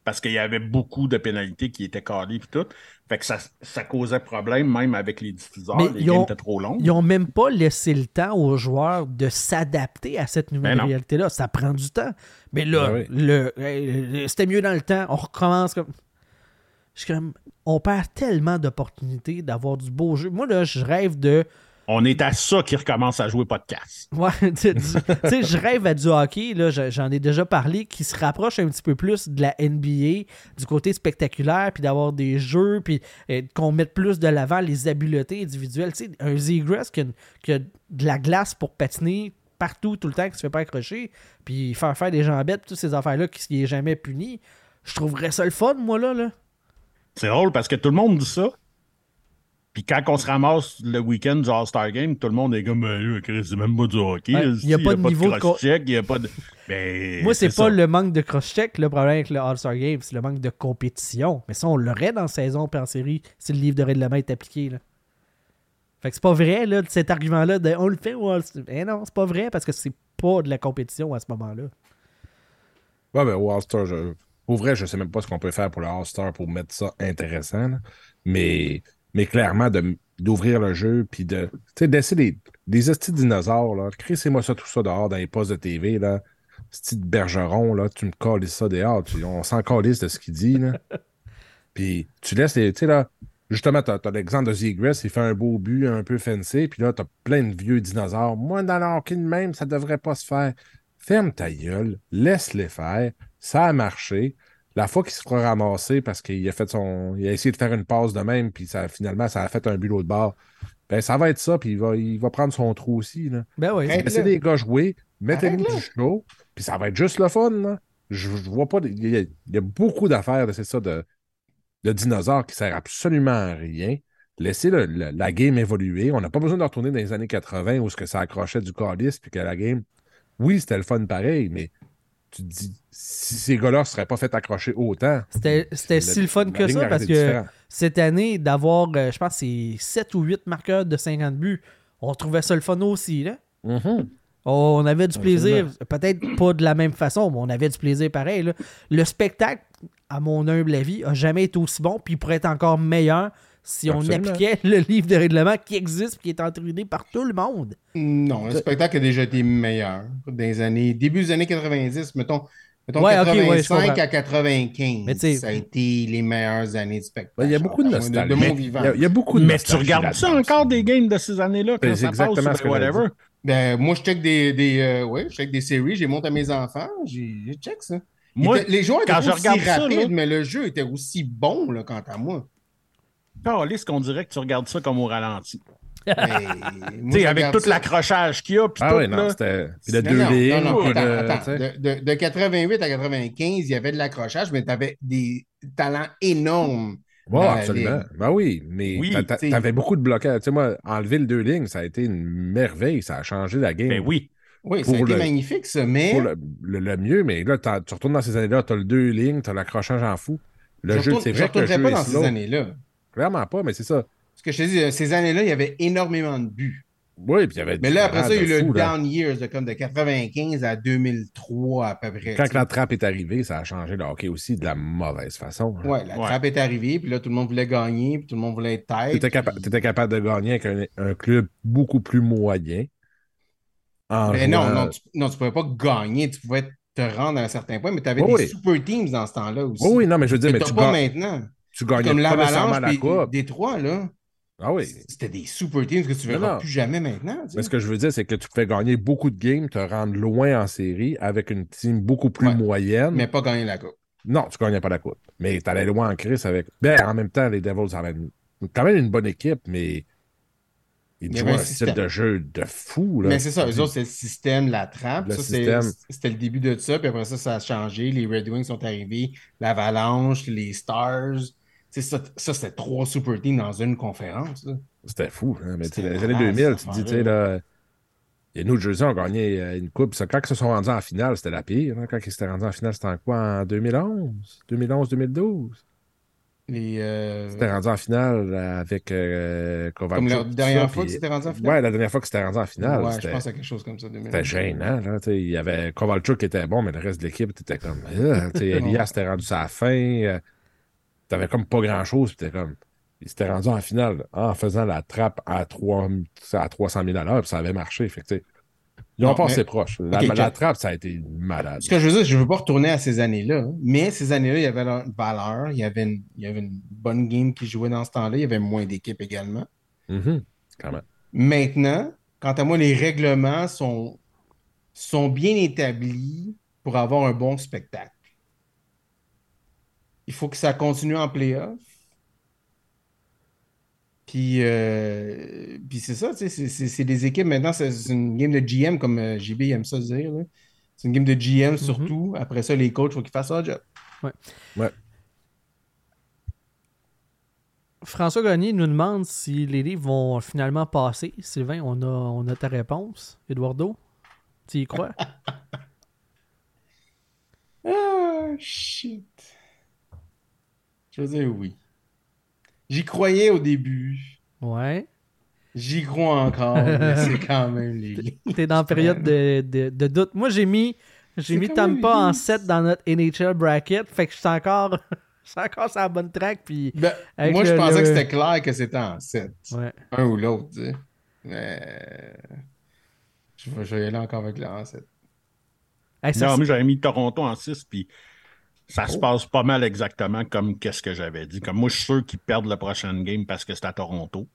Parce qu'il y avait beaucoup de pénalités qui étaient calées et tout. Fait que ça, ça causait problème même avec les diffuseurs. Mais les ils games ont- étaient trop longues. Ils ont même pas laissé le temps aux joueurs de s'adapter à cette nouvelle Ben réalité-là. Ça prend du temps. Mais là, Ben oui. le, euh, c'était mieux dans le temps. On recommence comme. Je suis comme. On perd tellement d'opportunités d'avoir du beau jeu. Moi, là, je rêve de. On est à ça qu'ils recommencent à jouer podcast. Ouais, tu sais, du- tu sais, je rêve à du hockey, là, je- j'en ai déjà parlé, qui se rapproche un petit peu plus de la NBA, du côté spectaculaire, puis d'avoir des jeux, puis euh, qu'on mette plus de l'avant les habiletés individuelles. Tu sais, un Zegras qui, qui a de la glace pour patiner partout, tout le temps, qui se fait pas accrocher, puis faire faire des jambettes, toutes ces affaires-là qui qui est jamais puni. Je trouverais ça le fun, moi, là. là. C'est drôle parce que tout le monde dit ça. Puis quand on se ramasse le week-end du All-Star Game, tout le monde est comme, Ben c'est même pas du hockey. Ouais, il y a pas de niveau de cross-check, il y a pas de. Ben, Moi, c'est pas ça. le manque de cross-check le problème avec le All-Star Game, c'est le manque de compétition. Mais ça, on l'aurait dans la saison puis en série si le livre de règlement est appliqué. Là. Fait que c'est pas vrai, là, de cet argument-là de on le fait ou on le fait. Eh non, c'est pas vrai parce que c'est pas de la compétition à ce moment-là. Ouais, ben, au All-Star, je... pour vrai, je sais même pas ce qu'on peut faire pour le All-Star pour mettre ça intéressant. là. Mais, mais clairement, de- d'ouvrir le jeu, puis de. Tu d'essayer des, des hosties de dinosaures, là. Crissez-moi ça, tout ça dehors dans les postes de TV, là. Petit bergeron, là, tu me colles ça dehors. tu- on s'en calisse de ce qu'il dit, là. Puis tu laisses les. Tu sais, là, justement, t'as as, l'exemple de Zegras, il fait un beau but un peu fancy, puis là, t'as plein de vieux dinosaures. Moi, dans le hockey de même, ça devrait pas se faire. Ferme ta gueule, laisse-les faire. Ça a marché. La fois qu'il se fera ramasser parce qu'il a fait son. Il a essayé de faire une passe de même, puis ça, finalement, ça a fait un but l'autre bord. Ben, ça va être ça, puis il va, il va prendre son trou aussi. Là. Ben oui. Laissez les gars jouer, mettez-nous du show, puis ça va être juste le fun. Là. Je, je vois pas. de- Il y a, il y a beaucoup d'affaires, de- c'est ça, de, de dinosaures qui servent absolument à rien. Laissez le- le- la game évoluer. On n'a pas besoin de retourner dans les années 80 où ce que ça accrochait du calice, puis que la game. Oui, c'était le fun pareil, mais tu te dis, si ces gars-là ne seraient pas fait accrocher autant. C'était si le fun que ça parce que cette année, d'avoir, euh, je pense, c'est 7 ou 8 marqueurs de 50 buts, on trouvait ça le fun aussi. Là. Mhm. On avait du plaisir, peut-être pas de la même façon, mais on avait du plaisir pareil. là. Le spectacle, à mon humble avis, a jamais été aussi bon, puis il pourrait être encore meilleur si on Absolument. appliquait le livre de règlement qui existe et qui est entériné par tout le monde. Non, le spectacle a déjà été meilleur les années, début des années 90, mettons, mettons Ouais, ok, ouais, je 85 comprends. à 95. Mais tu sais- ça a été les meilleures années de spectacle. Ben, Il y a beaucoup de nostalgie. de mon il, vivant. y a, il y a beaucoup de Mais tu regardes ça encore des games de ces années-là quand ça passe exactement sur ce que whatever. Ben, moi, je check des, des, euh, ouais, je check des séries, j'ai monté à mes enfants, j'ai check ça. Moi, était- les joueurs étaient quand je aussi regarde rapides, là- mais le jeu était aussi bon, là, quant à moi. Calisse qu'on dirait que tu regardes ça comme au ralenti. Mais, moi, Tu sais, je avec tout ça- l'accrochage qu'il y a, puis Ah tout, oui, non, là. c'était. Puis de Non, deux non, lignes. non, non, ou de- attends, attends. tu sais. De, de- de 88 à 95, il y avait de l'accrochage, mais tu avais des talents énormes. Dans la absolument. Ben oui, mais Oui, t'sais. t'avais beaucoup de blocages. Tu sais, moi, enlever le deux lignes, ça a été une merveille. Ça a changé la game. Ben oui. Oui, ça a Pour été le- magnifique, ça, mais Pour le, le- le mieux, mais là, t'as- tu retournes dans ces années-là, tu as le deux lignes, tu as l'accrochage en fou. Le je jeu, retourne- c'est je vrai que le jeu pas est dans slow. ces années-là. Clairement pas, mais c'est ça. Ce que je te dis, euh, ces années-là, il y avait énormément de buts. Oui, puis il y avait Mais là, après ça, il y a eu le down years, de, comme de 95 à 2003 à peu près. Quand la trappe est arrivée, ça a changé le hockey aussi de la mauvaise façon. là. Ouais, la Ouais. trappe est arrivée, puis là, tout le monde voulait gagner, puis tout le monde voulait être tête. Tu étais, puis- capable de gagner avec un, un club beaucoup plus moyen. En Mais non, jouant- non, tu, non, tu pouvais pas gagner, tu pouvais te rendre à un certain point, mais tu avais Oui, des oui. super teams dans ce temps-là aussi. Oui, oui, non, mais je veux dire, mais mais tu, pas maintenant. Tu gagnais Comme pas nécessairement la coupe. Détroit, là. Ah oui. C'était des super teams que tu Non, verras non. plus jamais maintenant. tu sais. Mais ce que je veux dire, c'est que tu pouvais gagner beaucoup de games, te rendre loin en série avec une team beaucoup plus Ouais. moyenne. Mais pas gagner la coupe. Non, tu gagnais pas la coupe. Mais tu allais loin en crise avec. Ben, en même temps, les Devils avaient quand même une bonne équipe, mais ils jouaient un un style système. de jeu de fou. Là. Mais c'est ça, eux autres, c'est le système, la trappe. Le ça, système. C'était le début de ça, puis après ça, ça a changé. Les Red Wings sont arrivés, l'Avalanche, les Stars. Ça, ça c'était trois super teams dans une conférence. C'était fou. hein. Mais tu sais, C'était dans les années malade, 2000, cette tu te dis, tu sais, là. Et nous, Jersey, ont gagné euh, une coupe. Ça, Quand ils se sont rendus en finale, c'était la pire. hein. Quand ils s'étaient rendus en finale, c'était en quoi En 2011 2011-2012 Les, euh, C'était rendu en finale avec euh, Comme la dernière fois que c'était rendu en finale? Ouais, la dernière fois que c'était rendu en finale. ouais, je pense à quelque chose comme ça. 2011. C'était gênant. Là, il y avait Kovalchuk qui était bon, mais le reste de l'équipe était comme. euh, Elias était rendu la fin. T'avais comme pas grand-chose. Puis comme. Il s'était rendu en finale en faisant la trappe à, 3, à 300 000 à l'heure, puis ça avait marché. Fait que, ils ont Non, passé mais- proche. La, trappe, ça a été malade. Ce que je veux dire, je ne veux pas retourner à ces années-là, mais ces années-là, il y avait une valeur, il y avait une, il y avait une bonne game qui jouait dans ce temps-là, il y avait moins d'équipes également. Mhm. Quand même. Maintenant, quant à moi, les règlements sont, sont bien établis pour avoir un bon spectacle. Il faut que ça continue en playoff. Puis, euh, puis c'est ça, tu sais, c'est- c'est c'est des équipes. Maintenant, c'est une game de GM, comme euh, JB aime ça dire. C'est une game de GM surtout. Après ça, les coachs, il faut qu'ils fassent leur job. François Gagné nous demande si les livres vont finalement passer. Sylvain, on a, on a ta réponse. Eduardo, tu y crois? Ah, shit. Je veux dire oui. J'y croyais au début. ouais. J'y crois encore, mais c'est quand même les. T'es dans la période de, de- de doute. Moi, j'ai mis, j'ai mis même Tampa en lisse. 7 dans notre NHL bracket. Fait que je suis encore, je suis encore sur la bonne track. Puis, Ben, moi, je le- pensais le- que c'était clair que c'était en 7. ouais. Un ou l'autre, tu sais. Mais. Je vais, je vais y aller encore avec le en 7. Hey, ça, Non, moi, j'avais mis Toronto en 6, puis ça se passe pas mal exactement comme qu'est-ce que j'avais dit. Comme moi, je suis sûr qu'ils perdent le prochain game parce que c'est à Toronto.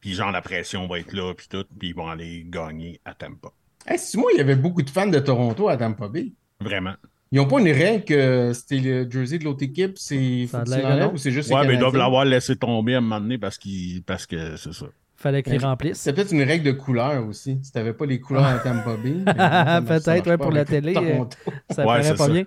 Puis genre, la pression va être là, puis tout, puis ils vont aller gagner à Tampa. Hey, si moi, il y avait beaucoup de fans de Toronto à Tampa Bay. Vraiment. Ils n'ont pas une règle que c'était le jersey de l'autre équipe, c'est ou c'est juste Ouais, mais ils doivent l'avoir laissé tomber à un moment donné parce, qu'ils parce que c'est ça. fallait qu'ils remplissent. C'est peut-être une règle de couleur aussi. Si tu n'avais pas les couleurs à Tampa Bay. Peut-être, ouais, pour la télé, Toronto. Ça Ouais, paraît pas ça. bien.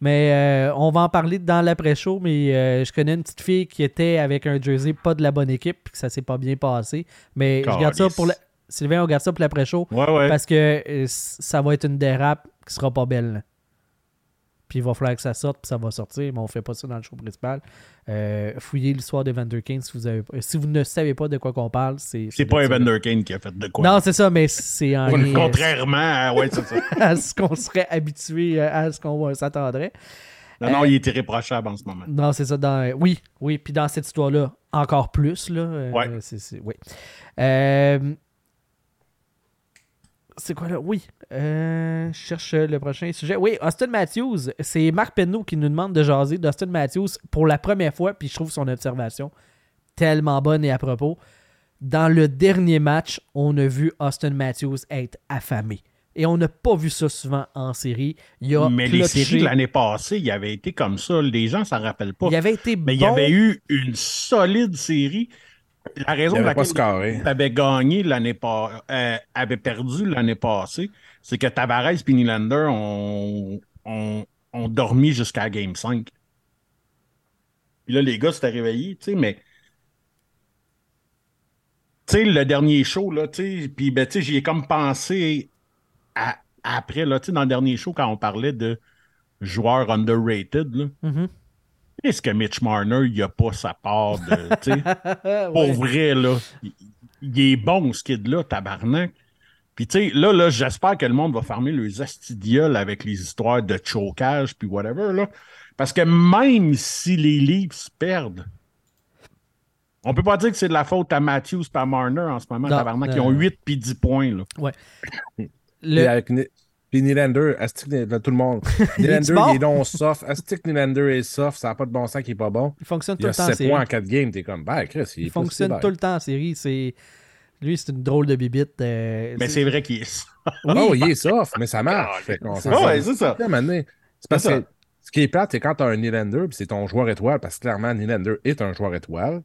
Mais euh, on va en parler dans l'après-show, mais euh, je connais une petite fille qui était avec un jersey pas de la bonne équipe, puis que ça s'est pas bien passé. Mais je garde ça pour la... Sylvain, on garde ça pour l'après-show, Ouais, ouais. parce que euh, ça va être une dérape qui sera pas belle. Puis il va falloir que ça sorte, puis ça va sortir, mais on fait pas ça dans le show principal. Euh, fouillez l'histoire d'Evander Kane si vous, avez... si vous ne savez pas de quoi qu'on parle. C'est C'est pas. Evander Kane qui a fait de quoi. Non, c'est ça, mais c'est en lien Contrairement à. Ouais, c'est ça. à ce qu'on serait habitué, euh, à ce qu'on s'attendrait. Non, non, il est irréprochable en ce moment. Non, c'est ça. Dans... Oui, oui. Puis dans cette histoire-là, encore plus. Là, euh, Ouais. c'est- c'est- oui. C'est quoi là? Oui. Euh, je cherche le prochain sujet. Oui, Austin Matthews. C'est Marc Penneau qui nous demande de jaser d'Austin Matthews pour la première fois. Puis je trouve son observation tellement bonne et à propos. Dans le dernier match, on a vu Austin Matthews être affamé. Et on n'a pas vu ça souvent en série. Il a Mais les séries de l'année passée, il avait été comme ça. Les gens s'en rappellent pas. Il avait été Mais il y avait eu une solide série. La raison pour laquelle il avait gagné l'année passée, avait perdu l'année passée, c'est que Tavares et Nylander ont, ont, ont dormi jusqu'à Game 5. Puis là, les gars s'étaient réveillés, tu sais, mais. Tu sais, le dernier show, là, tu sais, puis ben, tu sais, j'y ai comme pensé à- après, là, tu sais, dans le dernier show, quand on parlait de joueurs underrated, là. Mhm. Est-ce que Mitch Marner, il a pas sa part de. Ouais. pour vrai, là, il, il est bon, ce kid-là, tabarnak. Puis, tu sais, là, là, j'espère que le monde va fermer les astidioles avec les histoires de chocage, puis whatever, là. Parce que même si les Leafs perdent, on peut pas dire que c'est de la faute à Matthews et à Marner en ce moment, Non, tabarnak. euh, Ils ont 8 puis 10 points, là. Puis Le- avec Ni- puis Nylander, asti que- là, tout le monde? Nylander, il est non soft. Asti que Nylander est soft, ça n'a pas de bon sens qu'il est pas bon. Il fonctionne Il tout a le temps en 7 série. points en 4 games, t'es comme, ben, Chris, il, Il fonctionne tout le temps en série. C'est... Lui, c'est une drôle de bibite. euh, Mais c'est vrai qu'il est. Oui. Oh, il est soft, mais ça marche. Qu'on s'en Ouais, c'est ça. C'est parce C'est ça. que ce qui est plate, c'est quand tu as un Nylander, puis c'est ton joueur étoile, parce que clairement, Nylander est un joueur étoile.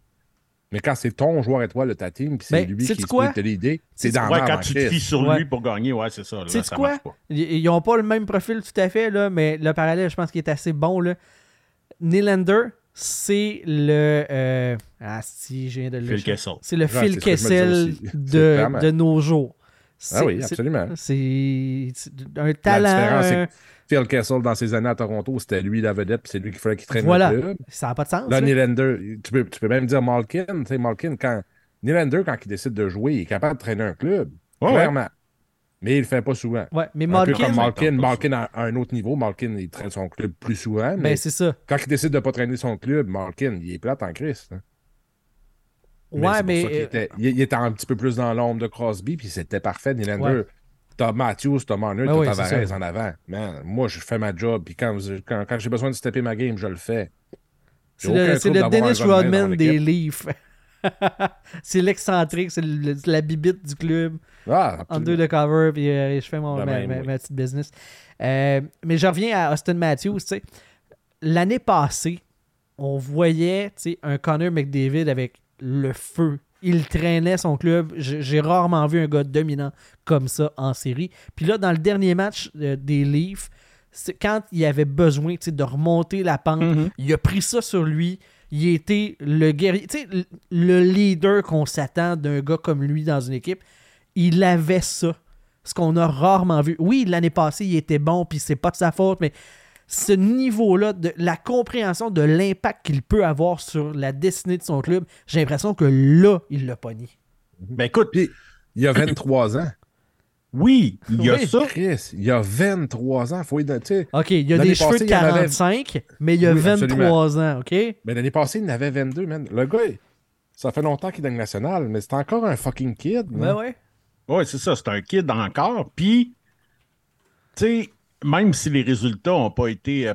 Mais quand c'est ton joueur étoile de ta team, puis c'est Ben, lui qui quoi? te l'idée, c'est dans Ouais, la quand tu te fies sur Ouais. lui pour gagner, ouais, c'est ça. Ça quoi? marche pas. Ils ils ont pas le même profil tout à fait, là, mais le parallèle, je pense qu'il est assez bon. Là. Nylander, c'est le. euh, Ah, si, je viens de le. Phil Kessel. C'est le Ouais, Phil c'est Kessel. C'est de nos jours. Ah oui, C'est- absolument. C'est c'est un La talent. différence, c'est un- que Phil Kessel, dans ses années à Toronto, c'était lui la vedette, puis c'est lui qui fallait qu'il traîne Voilà. le club. Ça n'a pas de sens. Là. Nylander, tu peux, tu peux même dire Malkin. Tu sais, Malkin, quand. Nylander, quand il décide de jouer, il est capable de traîner un club. Ouais, clairement. Mais il le fait pas souvent. Ouais, mais Un peu Malkin, comme Malkin. Malkin à un autre niveau. Malkin, il traîne son club plus souvent. Mais ben c'est ça. quand il décide de pas traîner son club, Malkin, il est plate en Christ. hein. Ouais, c'est pour mais. ça euh, était, il, il était un petit peu plus dans l'ombre de Crosby, puis c'était parfait. Nylander, Ouais. t'as Matthews, t'as Marner, t'as oui, Tavares en avant. Man, moi, je fais ma job, puis quand, quand, quand j'ai besoin de stepper ma game, je le fais. C'est le, Dennis Rodman des. Leafs. c'est l'excentrique, c'est le- la bibite du club. Ah, en deux de cover, puis euh, je fais mon, ma, même, ma- oui. ma petite business. Euh, mais je reviens à Austin Matthews. L'année passée, on voyait un Connor McDavid avec le feu. Il traînait son club. J'ai rarement vu un gars dominant comme ça en série. Puis là, dans le dernier match euh, des Leafs, quand il avait besoin de remonter la pente, Mhm. il a pris ça sur lui. Il était le guerrier, le leader qu'on s'attend d'un gars comme lui dans une équipe. Il avait ça. Ce qu'on a rarement vu. Oui, l'année passée, il était bon, puis c'est pas de sa faute, mais ce niveau-là, de la compréhension de l'impact qu'il peut avoir sur la destinée de son club, j'ai l'impression que là, il l'a pogné. Ben écoute, Puis, il y a 23 ans. oui, il y a Oui. ça. Chris, il y a 23 ans. Faut y don- tu sais, OK, il y a des cheveux passée, de il y en avait- 45, mais il y a Oui, 23 ans, OK? Mais l'année passée, il en avait 22, man. Le gars, ça fait longtemps qu'il est dans le national, mais c'est encore un fucking kid. Ben man. ouais. Oui, c'est ça, c'est un kid encore. Puis, tu sais, même si les résultats n'ont pas été euh,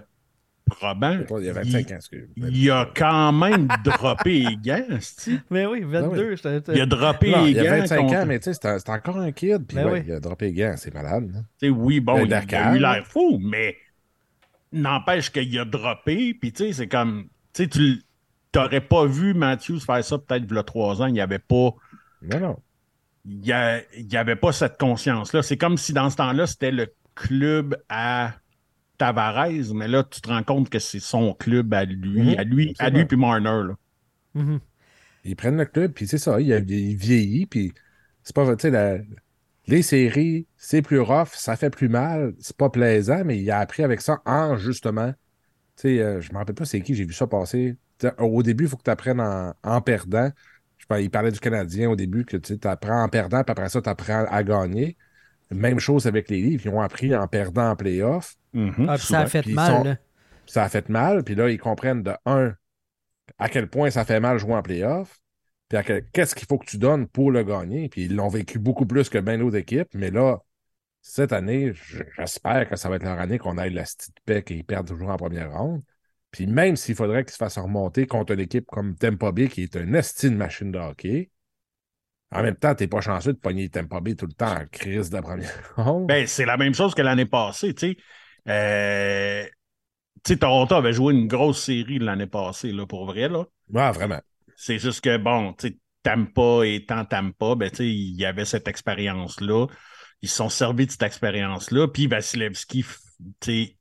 probants, Il y a 25 ans, excusez. il a quand même droppé les gants. Mais oui, 22. Ben j'étais- Il a droppé Non, les il y a gants. 25 contre- ans, mais tu sais, c'est encore un kid. Puis Ben ouais, oui. il a droppé les gants, c'est malade. hein. Oui, bon, Un il, a eu l'air fou, mais n'empêche qu'il a droppé. Puis, tu sais, c'est comme. Tu sais, tu n'aurais pas vu Matthews faire ça peut-être il y a trois ans. Il n'y avait pas. Non, non. Il n'y avait pas cette conscience-là. C'est comme si dans ce temps-là, c'était le club à Tavares, mais là, tu te rends compte que c'est son club à lui, Mhm, à lui, à lui puis Marner. Là. Mhm. Ils prennent le club, puis c'est ça, il, a- il vieillit, puis c'est pas, tu sais, la- les séries, c'est plus rough, ça fait plus mal, c'est pas plaisant, mais il a appris avec ça en, justement, tu sais, euh, je me rappelle pas c'est qui, j'ai vu ça passer. Au début, il faut que tu apprennes en, en perdant. Je pense, il parlait du Canadien au début, que tu apprends en perdant, puis après ça, tu apprends à gagner. Même chose avec les livres, ils ont appris en perdant en playoff. Mhm, Ah, ça a fait mal, sont- là. ça a fait mal, puis là, ils comprennent de un, à quel point ça fait mal jouer en playoff, puis à quel- qu'est-ce qu'il faut que tu donnes pour le gagner, puis ils l'ont vécu beaucoup plus que bien d'autres équipes, mais là, cette année, j'espère que ça va être leur année qu'on aille la petite paix qu'ils perdent toujours en première ronde. Puis même s'il faudrait qu'ils se fassent remonter contre une équipe comme Tampa Bay, qui est une estime machine de hockey, en même temps, t'es pas chanceux de pogner Tampa Bay tout le temps en crise de la première ronde. Ben, c'est la même chose que l'année passée, tu sais. Euh, tu sais, Toronto avait joué une grosse série l'année passée, là, pour vrai, là. Ouais, vraiment. C'est juste que, bon, tu sais, Tampa étant Tampa, ben, tu sais, il y avait cette expérience-là. Ils se sont servis de cette expérience-là. Puis Vasilevski, tu sais,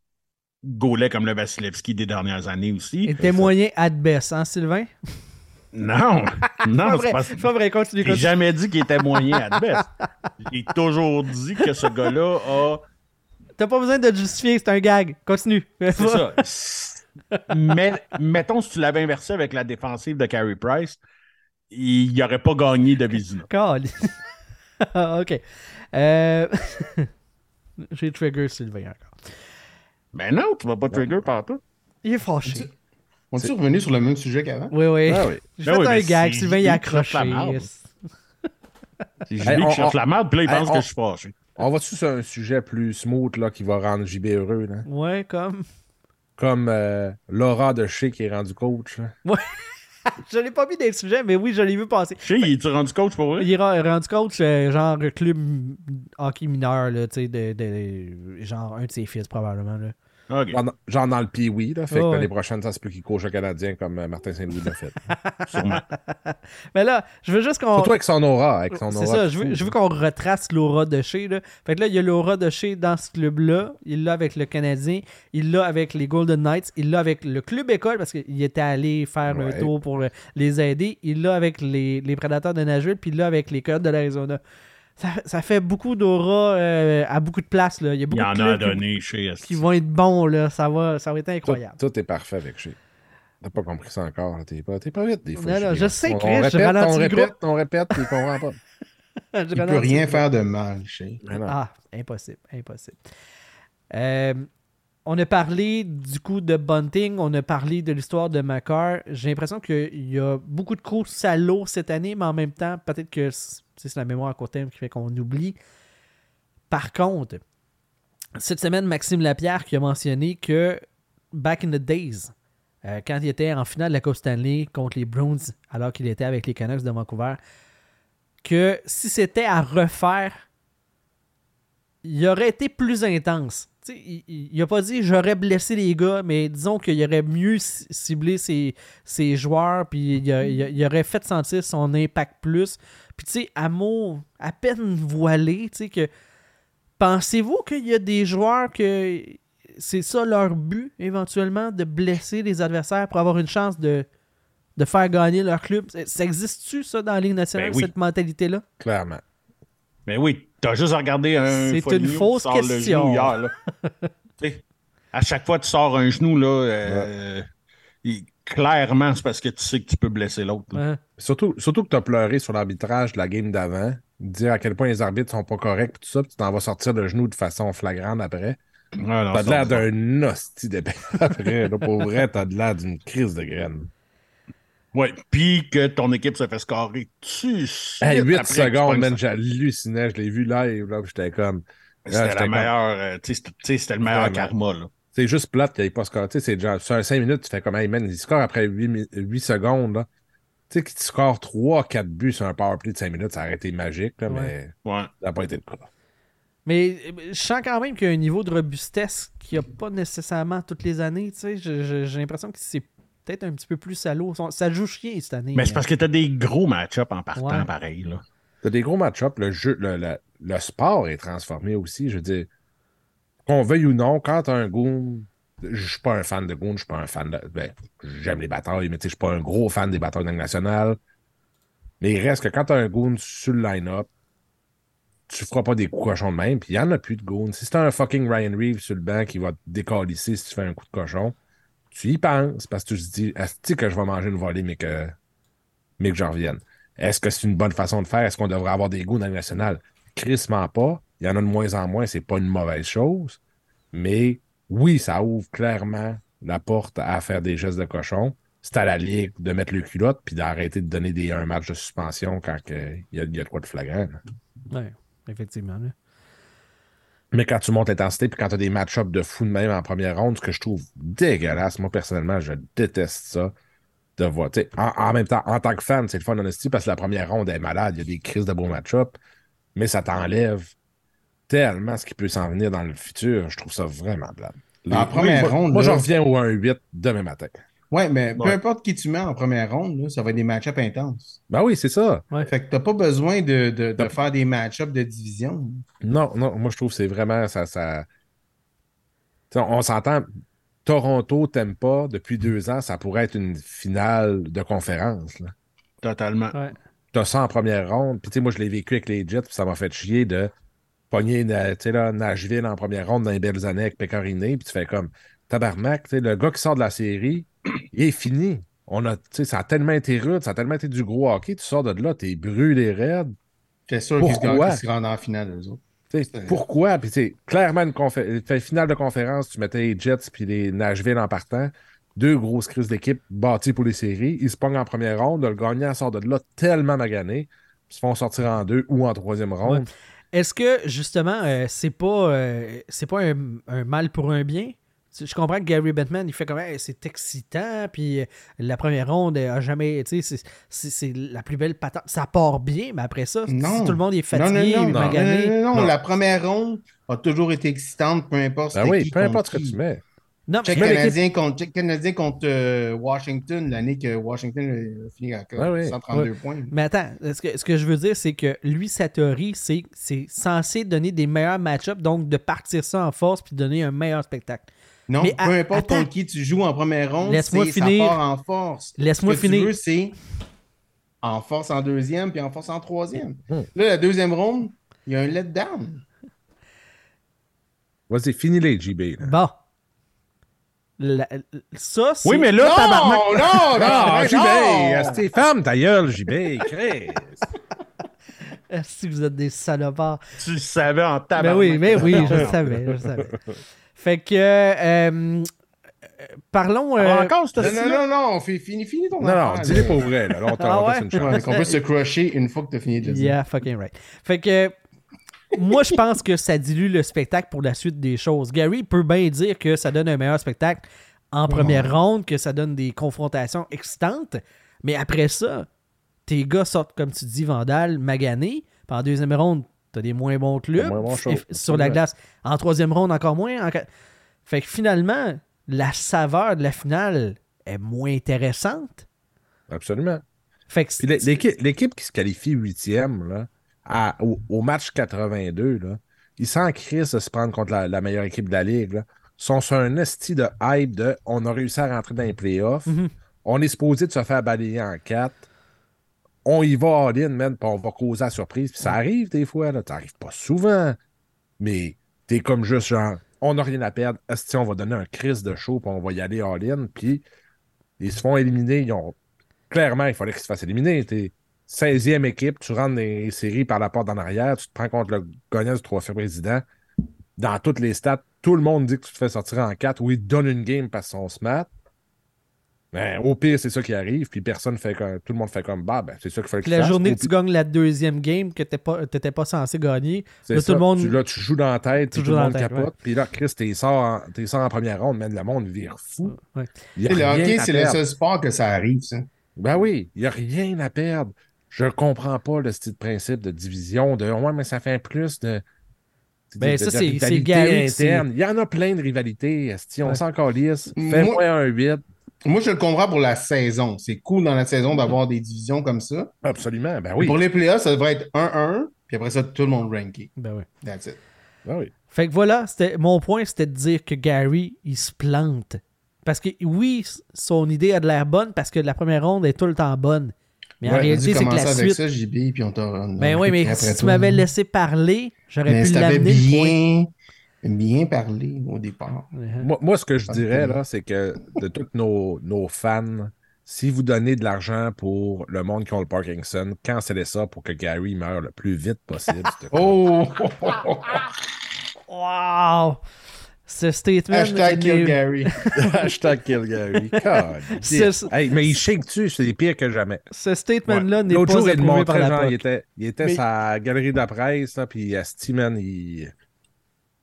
gaulait comme le Vasilevski des dernières années aussi. Il était moyen at best, hein, Sylvain? Non, non, c'est pas vrai, continue, J'ai jamais dit qu'il était moyen à best. J'ai toujours dit que ce gars-là a T'as pas besoin de te justifier, c'est un gag. Continue. C'est ça. Mais mettons si tu l'avais inversé avec la défensive de Carey Price, il n'aurait pas gagné de Vizina. Call. ok. Euh... J'ai trigger Sylvain encore. Mais Ben non, tu vas pas trigger partout. Il est fâché. On est revenu sur le même sujet qu'avant? Oui, oui. Ah oui. J'ai Ben oui, un gag, Sylvain il a accroché. C'est Hey, Julie on- qui cherche on- la merde, puis là, il Hey, pense on- que je suis fâché. On va-tu sur un sujet plus smooth là, qui va rendre JB heureux? Là? Ouais, comme. Comme euh, Laura de Shea qui est rendu coach. là. Je l'ai pas mis dans le sujet, mais oui, je l'ai vu passer. Je sais, il est rendu coach pour vrai? Il est rendu coach, euh, genre club hockey mineur, là, tu sais, de, de- genre un de ses fils, probablement. Là. Genre, dans- genre dans le Pee-Wee, là. Fait que ouais. l'année prochaine, ça se peut qu'il coach un Canadien comme euh, Martin Saint-Louis l'a fait. Sûrement. Mais là, je veux juste qu'on. Surtout avec son aura. Avec son C'est ça, je veux, veux qu'on retrace l'aura de chez. Là. Fait que là, il y a l'aura de chez dans ce club-là. Il l'a avec le Canadien. Il l'a avec les Golden Knights. Il l'a avec le club école parce qu'il était allé faire un tour pour le- les aider. Il l'a avec les, les Prédateurs de Nashville. Puis il l'a avec les Coyotes de l'Arizona. Ça, ça fait beaucoup d'aura euh, à beaucoup de places. Là. Il y a Il beaucoup y en de a qui- donné chez qui, vont être bons. Là. Ça, va, ça va être incroyable. tout est parfait avec Shea. T'as pas compris ça encore. T'es pas, t'es pas vite des fois. Non, non, je sais, On- Chris, on je répète, ralentis on répète, on répète, il comprend pas. Je Il peut rien faire de mal, non. Ah, impossible, impossible. Euh, on a parlé du coup de Bunting, on a parlé de l'histoire de Macar. J'ai l'impression qu'il y a beaucoup de courses à l'eau cette année, mais en même temps, peut-être que c'est la mémoire à court terme qui fait qu'on oublie. Par contre, cette semaine, Maxime Lapierre qui a mentionné que back in the days, euh, quand il était en finale de la Coupe Stanley contre les Bruins, alors qu'il était avec les Canucks de Vancouver, que si c'était à refaire, il aurait été plus intense. Il, il, il a pas dit j'aurais blessé les gars, mais disons qu'il aurait mieux ci- ciblé ses, ses joueurs, puis il, il aurait fait sentir son impact plus. Puis tu sais, à mot à peine voilé, tu sais, que pensez-vous qu'il y a des joueurs que c'est ça leur but éventuellement, de blesser les adversaires pour avoir une chance de, de faire gagner leur club? Ça- Ça existe-tu ça dans la Ligue nationale, Ben oui. cette mentalité-là? Clairement. Mais oui, t'as juste à regarder un. C'est une qui fausse question. genou hier, là. Tu sais, à chaque fois que tu sors un genou, là, euh, il- clairement, c'est parce que tu sais que tu peux blesser l'autre. Ouais. Surtout, surtout que tu as pleuré sur l'arbitrage de la game d'avant, dire à quel point les arbitres sont pas corrects, pis tout ça, puis tu t'en vas sortir le genou de façon flagrante après. Ouais, non, T'as de l'air d'un hostie d'épée après. Là, pour vrai, t'as de l'air d'une crise de graine. Ouais, puis que ton équipe se fait scorer dessus. Hey, 8 après que tu secondes, man, j'hallucinais, je l'ai vu live, là, puis j'étais comme. C'était Ah, la comme- meilleure, euh, c'était- le meilleur karma, là. C'est juste plate qu'il n'ait pas scoré. Tu sais, c'est genre, sur un 5 minutes, tu fais comme, hey man, il score après 8, secondes, là. Tu sais, qu'il score 3-4 buts sur un powerplay de 5 minutes, ça aurait été magique, là, Ouais. mais Ouais. ça n'a pas été le cas. Mais je sens quand même qu'il y a un niveau de robustesse qu'il n'y a pas nécessairement toutes les années. tu sais. J'ai l'impression que c'est peut-être un petit peu plus salaud. Ça joue chien cette année. Mais c'est parce que t'as des gros match-ups en partant, Ouais. pareil, là. T'as des gros match-ups, le jeu, le, le- le sport est transformé aussi. Je veux dire, qu'on veuille ou non, quand un goon, je suis pas un fan de goon, je suis pas un fan de. Ben, j'aime les batailles, mais tu je suis pas un gros fan des batailles de la Ligue nationale. Mais il reste que quand t'as un goon sur le line-up, tu feras pas des coups cochons de même, puis il y en a plus de goon. Si t'as un fucking Ryan Reeves sur le banc qui va te décalisser si tu fais un coup de cochon, tu y penses parce que tu te dis, est-ce que je vais manger une volée, mais que, mais que j'en revienne? Est-ce que c'est une bonne façon de faire? Est-ce qu'on devrait avoir des goûts dans le national? Crissement pas. Il y en a de moins en moins, c'est pas une mauvaise chose. Mais oui, ça ouvre clairement la porte à faire des gestes de cochon. C'est à la Ligue de mettre le culotte puis d'arrêter de donner des, un match de suspension quand il y, a, y a de quoi de flagrant. Ouais, effectivement. là. Mais quand tu montes l'intensité puis quand tu as des match-ups de fou de même en première ronde, ce que je trouve dégueulasse, moi personnellement, je déteste ça. De voir, en, en même temps, en tant que fan, c'est le fun honesty parce que la première ronde est malade, il y a des crises de beaux match-ups, mais ça t'enlève tellement ce qui peut s'en venir dans le futur. Je trouve ça vraiment blâme. En première moi, ronde, Moi, là- je reviens au 1-8 demain matin. Ouais, mais peu importe qui tu mets en première ronde, là, ça va être des match-ups intenses. Ben oui, c'est ça. Fait que t'as pas besoin de, de- de faire des match-ups de division. Non, non, moi je trouve que c'est vraiment ça. on s'entend. Toronto t'aime pas depuis deux ans, ça pourrait être une finale de conférence. là. Totalement. Ouais. T'as ça en première ronde. Puis tu sais, moi je l'ai vécu avec les Jets, puis ça m'a fait chier de tu sais, là, Nashville en première ronde dans les belles années avec Pécoriné, puis tu fais comme tabarnak, tu sais, le gars qui sort de la série, il est fini. On a, tu sais, ça a tellement été rude, ça a tellement été du gros hockey, tu sors de là, t'es brûlé raide. C'est sûr qu'ils se rendent en finale, eux autres. Pourquoi? Puis, tu sais, clairement, une confé- finale de conférence, tu mettais les Jets puis les Nashville en partant. Deux grosses crises d'équipe bâties pour les séries. Ils se pognent en première ronde. Le gagnant sort de là tellement magané. Ils se font sortir en deux ou en troisième ronde. Est-ce que justement, euh, c'est pas, euh, c'est pas un, un mal pour un bien? Je comprends que Gary Bettman, il fait comme Hey, c'est excitant, puis euh, la première ronde euh, a jamais, tu sais, c'est- c'est c'est la plus belle patate. Ça part bien, mais après ça, Non. si tout le monde est Non, non, fatigué, non, non, magané. non, non, non, Non. La première ronde a toujours été excitante, peu importe Ben c'était oui, qui peu importe ce que qui. tu mets. Non, Check mais- Canadien contre, check Canadien contre euh, Washington, l'année que Washington a fini à Ouais, ouais. 132 points. Mais attends, ce que, ce que je veux dire, c'est que lui, sa théorie, c'est c'est censé donner des meilleurs match-ups, donc de partir ça en force puis donner un meilleur spectacle. Non, Mais peu importe attends. contre qui tu joues en première ronde, Laisse-moi c'est- finir. ça part en force. Laisse-moi Ce que finir. tu veux, c'est en force en deuxième puis en force en troisième. Hmm. Là, la deuxième ronde, il y a un letdown. Vas-y, finis les JB. là. Bon. La- ça, c'est. Oui, mais là, tabarnak. non, non, Ah, non, JB! non. C'était femme, ta gueule, JB! Chris! Si vous êtes des salopards. Tu le savais en Ben tabarnak. oui, mais oui, je le savais, je le savais. Fait que. euh, parlons. euh, Ah, encore, Non, non, non, non, on fait fini, fini ton Non, non, dis-les pour vrai. Là, Là, on Ah on ouais? qu'on peut se crusher une fois que tu as fini de le dire. Yeah, fucking right. Fait que. Moi, je pense que ça dilue le spectacle pour la suite des choses. Gary peut bien dire que ça donne un meilleur spectacle en première ronde, que ça donne des confrontations excitantes, mais après ça, tes gars sortent, comme tu dis, Vandal, maganés. Puis en deuxième ronde, t'as des moins bons clubs. moins sur la glace. En troisième ronde, encore moins. En Fait que finalement, la saveur de la finale est moins intéressante. Absolument. Fait que l'équipe qui se qualifie huitième, là, à- au, au match 82, là, ils s'en crissent de se prendre contre la, la meilleure équipe de la Ligue. Là. Ils sont sur un esti de hype de on a réussi à rentrer dans les playoffs. Mhm. On est supposé de se faire balayer en quatre. On y va all-in, man, puis on va causer la surprise. Puis ça arrive des fois, là. Ça arrive pas souvent. Mais t'es comme juste genre, on n'a rien à perdre. Esti, on va donner un crise de show, puis on va y aller all-in. Puis Ils se font éliminer. Ils ont... Clairement, il fallait qu'ils se fassent éliminer. T'es 16e équipe, tu rentres dans les séries par la porte en arrière, tu te prends contre le gagnant du trophée président. Dans toutes les stats, tout le monde dit que tu te fais sortir en 4 ou il te donne une game parce qu'on se mat. Ben, au pire, c'est ça qui arrive, puis personne fait comme. Tout le monde fait comme bah, ben, c'est ça qu'il fallait que la journée que tu gagnes la deuxième game que t'étais pas, t'étais pas censé gagner, c'est là, ça. tout le monde. Tu, là, tu joues dans la tête, Tu tout le dans monde tête, capote. Puis là, Chris, t'es sort, sort en première ronde, man, le monde vire fou. Ouais. Il y a Tu sais, Le rien hockey, c'est le seul sport que ça arrive, ça. Ben oui, il n'y a rien à perdre. Je comprends pas le style de principe de division, de ouais, mais ça fait plus de. Ben, de- ça, c'est- interne. Il y en a plein de rivalités. on Ouais. s'en calisse. Moi- Fais-moi un 8. Moi, je le comprends pour la saison. C'est cool dans la saison d'avoir des divisions comme ça. Absolument. Ben oui. Pour les playoffs, ça devrait être 1-1, puis après ça, tout le monde ranké. Ben oui. That's it. Ben oui. Fait que voilà, c'était mon point, c'était de dire que Gary, il se plante. Parce que oui, son idée a de l'air bonne parce que la première ronde est tout le temps bonne. Mais en réalité, a c'est que la avec suite. ça, JB, puis on a Ben oui, mais si tu m'avais laissé parler, j'aurais pu si l'amener. bien, bien parlé au départ. Moi, moi, ce que je dirais, là, c'est que de tous nos, nos fans, si vous donnez de l'argent pour le monde qui ont le Parkinson, cancellez ça pour que Gary meure le plus vite possible. Oh! Wow! Ce statement. Hashtag kill Gary. Hashtag kill Gary. Hey, mais il shake dessus, c'est pire que jamais. Ce statement-là n'est pas jour, il le approuvé par montrait, la genre, il était, il était Mais- sa galerie de la presse, là, puis à Steeman, il...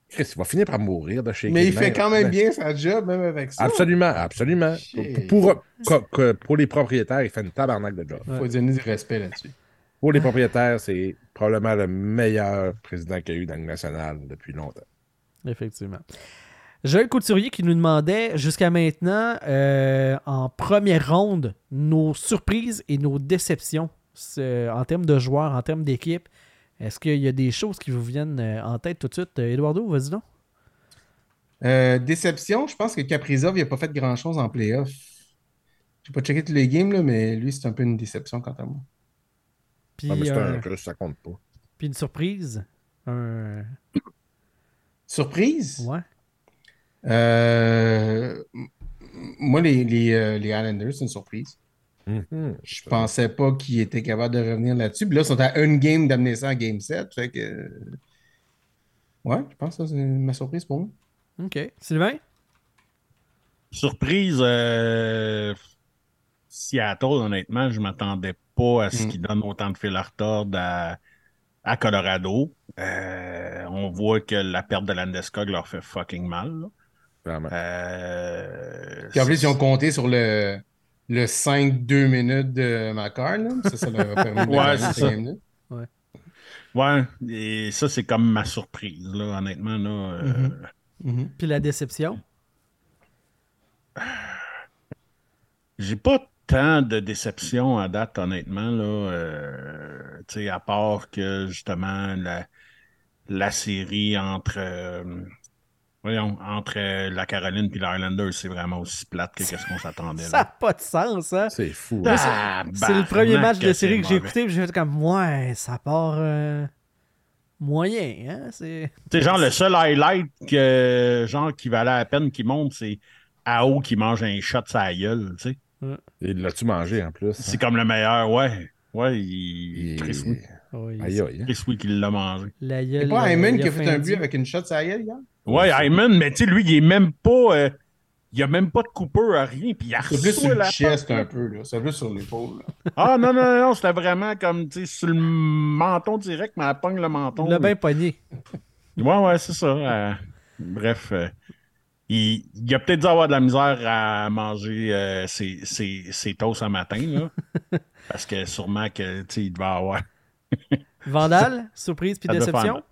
Chris, il va finir par mourir de chez Mais il fait quand même bien sa job, même avec ça. Absolument, absolument. Pour, pour, les propriétaires, il fait une tabarnak de job. Il faut donner du respect là-dessus. Pour les propriétaires, c'est probablement le meilleur président qu'il y a eu dans le national depuis longtemps. Effectivement. Joël Couturier qui nous demandait jusqu'à maintenant, euh, en première ronde, nos surprises et nos déceptions en termes de joueurs, en termes d'équipe. Est-ce qu'il y a des choses qui vous viennent euh, en tête tout de suite? Euh, Eduardo, vas-y donc. Euh, déception, je pense que Kaprizov, il n'a pas fait grand-chose en playoff. Je n'ai pas checké tous les games, là, mais lui, c'est un peu une déception quant à moi. Puis, Ah, mais c'est euh, un ça compte pas. puis une surprise. Un... Surprise? Ouais. Euh, moi, les, les, euh, les Islanders, c'est une surprise. Mhm. Je pensais pas qu'ils étaient capables de revenir là-dessus. Puis là, ils sont à une game d'amener ça en game 7. Fait que. Ouais, je pense que c'est ma surprise pour moi. OK. Sylvain? Surprise, euh, Seattle, honnêtement, je m'attendais pas à ce Mm. qu'ils donnent autant de fil à retordre à, à Colorado. Euh, on voit que la perte de Landeskog leur fait fucking mal. Euh, Puis en plus, ils ont compté sur le, le 5-2 minutes de Macar. Là. Ça, ça leur a permis de Ouais, c'est. Ouais, et ça, c'est comme ma surprise, là, honnêtement. Là, euh, Mhm. Mhm. Puis la déception? J'ai pas tant de déception à date, honnêtement, là. euh, tu sais, à part que justement la, la série entre euh, voyons, entre euh, la Caroline et l'Highlander, c'est vraiment aussi plate que qu'est-ce qu'on s'attendait. Ça n'a pas de sens, hein? C'est fou. Hein. c'est- C'est le premier match de série que j'ai écouté, puis j'ai fait comme, ouais, ça part euh, moyen, hein? C'est... Tu sais, genre, le seul highlight que, genre, qui valait la peine qui monte, c'est Ao qui mange un shot sa gueule, tu sais. Et l'as-tu mangé en plus? C'est comme le meilleur, ouais. Ouais, il... Il- Chris oui. Oui, Aïe, aïe. hein. Chris oui qui l'a mangé. La C'est pas euh, Hyman il qui a fait un but avec une shot à gueule hier? Ouais, Hyman, mais tu sais, lui, il est même pas... euh, il a même pas de coupeur à rien, puis il a C'est plus reçu sur le la chest patte, un là. peu, là. C'est plus sur l'épaule. là. Ah non, non, non, c'était vraiment comme, tu sais, sur le menton direct, mais elle pogne le menton. Il l'a bien pogné. Ouais, ouais, c'est ça. euh, bref, euh, il, il a peut-être dû avoir de la misère à manger euh, ses, ses, ses toasts un matin, là. parce que sûrement que, il devait avoir... Vandal, surprise puis déception?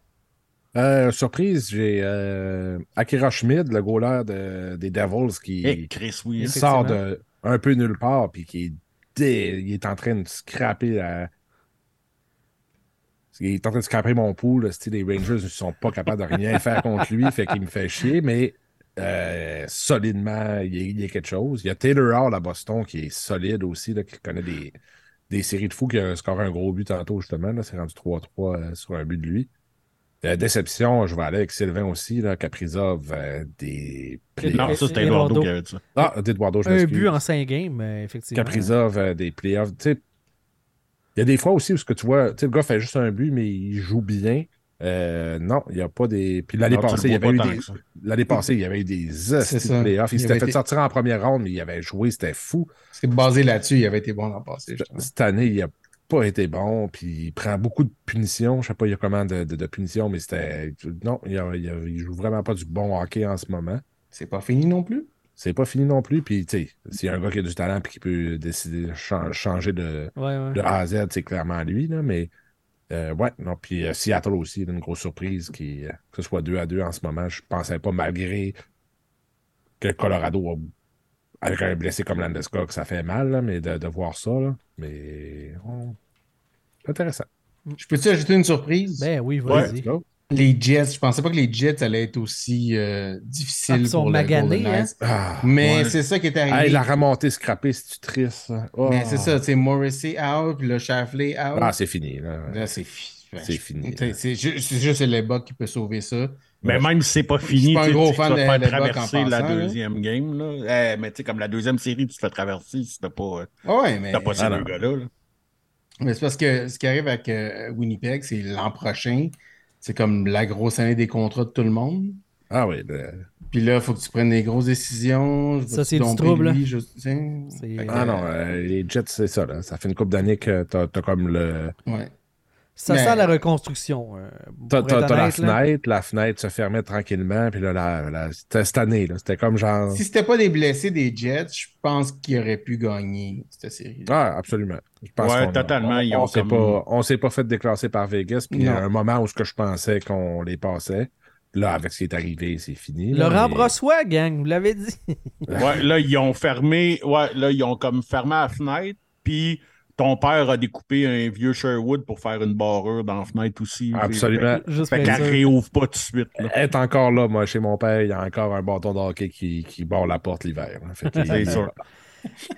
Euh, surprise, j'ai euh, Akira Schmid, le goaler de- des Devils, qui Eh, Chris, oui. il sort de un peu nulle part, puis qui est, dé- il est en train de scraper la. Il est en train de scraper mon style, Les Rangers ne sont pas capables de rien faire contre lui, fait qu'il me fait chier, mais euh, solidement, il il est quelque chose. Il y a Taylor Hall à Boston qui est solide aussi, là, qui connaît des, des séries de fous, qui a scoré un gros but tantôt, justement. là, C'est rendu 3-3 euh, sur un but de lui. Euh, déception, je vais aller avec Sylvain aussi, là, Kaprizov, euh, des playoffs. Non, ça, c'était Eduardo. Eduardo qui avait dit ça. Ah, d'Eduardo, je Un but en 5 games, effectivement. Kaprizov, euh, des playoffs. Tu sais, il y a des fois aussi où ce que tu vois, tu sais, le gars fait juste un but, mais il joue bien. Euh, non, il n'y a pas des. Puis l'année passée, il y avait eu des. L'année passée, il y avait eu des playoffs. Il Il s'était fait été- sortir en première ronde, mais il avait joué, c'était fou. C'est basé là-dessus, il avait été bon l'an passé. justement. Cette année, il n'a pas été bon, puis il prend beaucoup de punitions. Je sais pas, il y a comment de, de, de punitions, mais c'était. Non, il, a- il, a- il joue vraiment pas du bon hockey en ce moment. C'est pas fini non plus? C'est pas fini non plus. Puis, tu sais, s'il y a un gars qui a du talent et qui peut décider de chan- changer de, Ouais, ouais. de A à Z, c'est clairement lui. Là, mais, euh, ouais, non. Puis, euh, Seattle aussi, une grosse surprise qui, euh, que ce soit 2 à 2 en ce moment. Je pensais pas, malgré que Colorado a avec un blessé comme Landeskog, ça fait mal, là, mais de, de voir ça, là, mais on- intéressant. Je peux-tu ajouter une surprise? Ben oui, vas-y. Let's go. Les Jets, je pensais pas que les Jets allaient être aussi euh, Ah, difficiles ils sont pour maganés, hein? Ah, Mais Ouais. c'est ça qui est arrivé. hey, la remontée scrappée, c'est-tu triste? Oh. Mais c'est ça, c'est Morrissey out, puis le Shafley out. Ah, c'est fini. Là. Là, c'est fi- C'est fini, C'est c'est ju- c'est juste le bug qui peut sauver ça. Mais même si c'est pas Je fini, suis pas un tu gros tu fan vas te de- faire traverser la là. deuxième game. Là. Eh, mais tu sais, comme la deuxième série, tu te fais traverser si t'as pas, Ah Ouais, mais, t'as pas ces deux gars-là. là. mais c'est parce que ce qui arrive avec euh, Winnipeg, c'est l'an prochain, c'est comme la grosse année des contrats de tout le monde. Ah oui, le- Puis là, il faut que tu prennes des grosses décisions. Ça, c'est du trouble, lui, je- tiens. C'est- Fait que, Ah non, euh, les Jets, c'est ça. Là. Ça fait une couple d'années que t'as as comme le. ouais. Ça Mais- sent la reconstruction. euh, T'as la fenêtre, la fenêtre se fermait tranquillement, puis là, la, la- c'était cette année, là, c'était comme genre. Si c'était pas des blessés des Jets, je pense qu'ils auraient pu gagner cette série. Ah, absolument. Je pense Ouais, qu'on- totalement, On, ils on ont s'est comme- pas, on s'est pas fait déclasser par Vegas, puis il y a un moment où ce que je pensais qu'on les passait. Là, avec ce qui est arrivé, c'est fini. Laurent mais- Brossois, gang, vous l'avez dit. Ouais, là, ils ont fermé. Ouais, là, ils ont comme fermé la fenêtre. Puis ton père a découpé un vieux Sherwood pour faire une barrure dans la fenêtre aussi. Absolument. Juste Fait qu'elle sûr. réouvre pas tout de suite. Là. Elle est encore là, moi, chez mon père, il y a encore un bâton de hockey qui, qui barre la porte l'hiver. C'est sûr.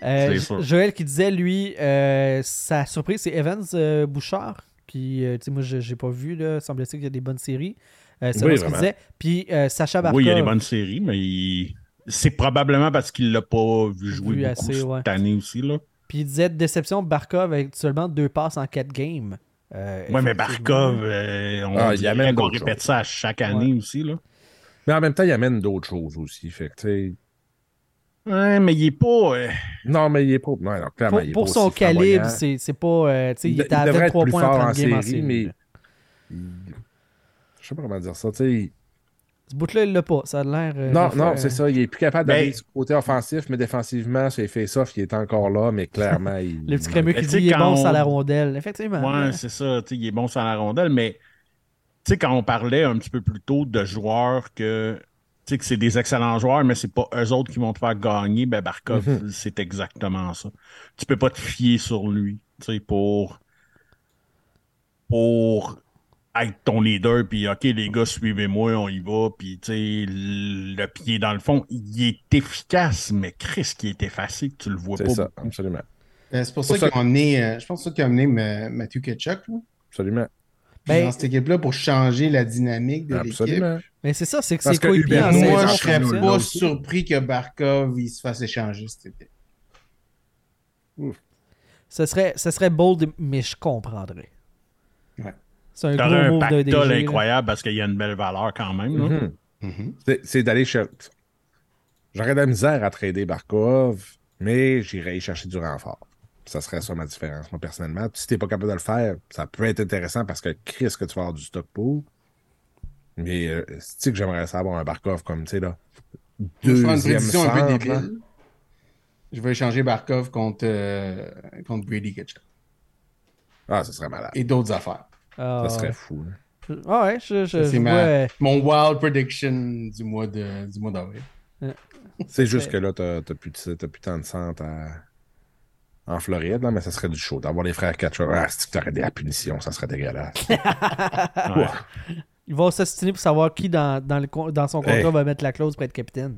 Euh, sûr. Joël qui disait, lui, euh, sa surprise, c'est Evans euh, Bouchard, qui, euh, tu sais, moi, je j'ai pas vu, là, semble-t-il qu'il y a des bonnes séries. Euh, c'est Oui, ce qu'il disait. Puis euh, Sacha Barkov. Oui, il y a des bonnes séries, mais il- c'est probablement parce qu'il l'a pas vu jouer Vu beaucoup assez, cette ouais. année aussi. Là. Puis il disait déception Barkov avec seulement deux passes en quatre games. Euh, Ouais, mais. Barkov, euh, on Ah, il amène qu'on répète ça à chaque année aussi. Là. Mais en même temps, il amène d'autres choses aussi. Fait que, tu sais, Ouais, mais il est pas. euh, Non, mais il est pas. Non, non, clairement, Pour, il est pour pas son aussi calibre, c'est c'est pas. euh, tu sais, il, Il, était à il devrait être 23 plus points en en 30 games en série, mais. Je sais pas comment dire ça. Tu sais, Ce bout-là, il l'a pas. Ça a l'air. euh, Non, non, faire- c'est ça. Il est plus capable d'aller du côté offensif, mais défensivement, c'est face-off, il est encore là, mais clairement, il. Le petit crémeux qui dit il est bon on- sur la rondelle. Effectivement. Ouais, c'est ça. tu sais, Il est bon sur la rondelle, mais tu sais, quand on parlait un petit peu plus tôt de joueurs que. Tu sais, que c'est des excellents joueurs, mais c'est pas eux autres qui vont te faire gagner. Ben, Barkov, Mhm. c'est exactement ça. Tu peux pas te fier sur lui, tu sais, pour. Pour être ton leader, puis OK, les gars, suivez-moi, on y va, puis tu sais, le pied dans le fond, il est efficace, mais Chris, qui est effacé, que tu le vois C'est pas. ça, absolument. Euh, C'est pour Pour ça ont amené, euh, je pense que c'est ça qu'ils ont amené Ma- Matthew Ketchuk là, Absolument. Ben- dans cette équipe-là pour changer la dynamique de l'équipe. Absolument. Mais c'est ça, c'est que que coéquipiers en Moi, je serais pas surpris que Barkov il se fasse échanger cet été. Ce serait, ce serait bold, mais je comprendrais. C'est un gros un move DG. là. incroyable parce qu'il y a une belle valeur quand même. là. Mhm. Mhm. C'est- C'est d'aller chercher. J'aurais de la misère à trader Barkov, mais j'irais y chercher du renfort. Ça serait ça ma différence, moi, personnellement. Si t'es pas capable de le faire, ça peut être intéressant parce que Chris, que tu vas avoir du stock pour. Mais euh, c'est que j'aimerais savoir un Barkov comme, tu sais, là. Je vais une Deuxième prédiction un peu centre, débile. Je vais échanger Barkov contre, euh, contre Brady Ah, ça serait malade. et d'autres affaires. Ah, Ça serait ouais. fou. là. Ah ouais, je, je, Ça, je c'est ma- euh, mon wild prediction du mois de du mois d'avril. C'est juste que là, t'as t'as plus, t'as plus tant de centre à- en Floride, là, mais ça serait du show. D'avoir les frères Catcher, ah, si tu t'aurais des la punition, ça serait dégueulasse. Ouais. Ils vont s'ostiner pour savoir qui dans, dans, le, con- dans son contrat Hey. va mettre la clause pour être capitaine.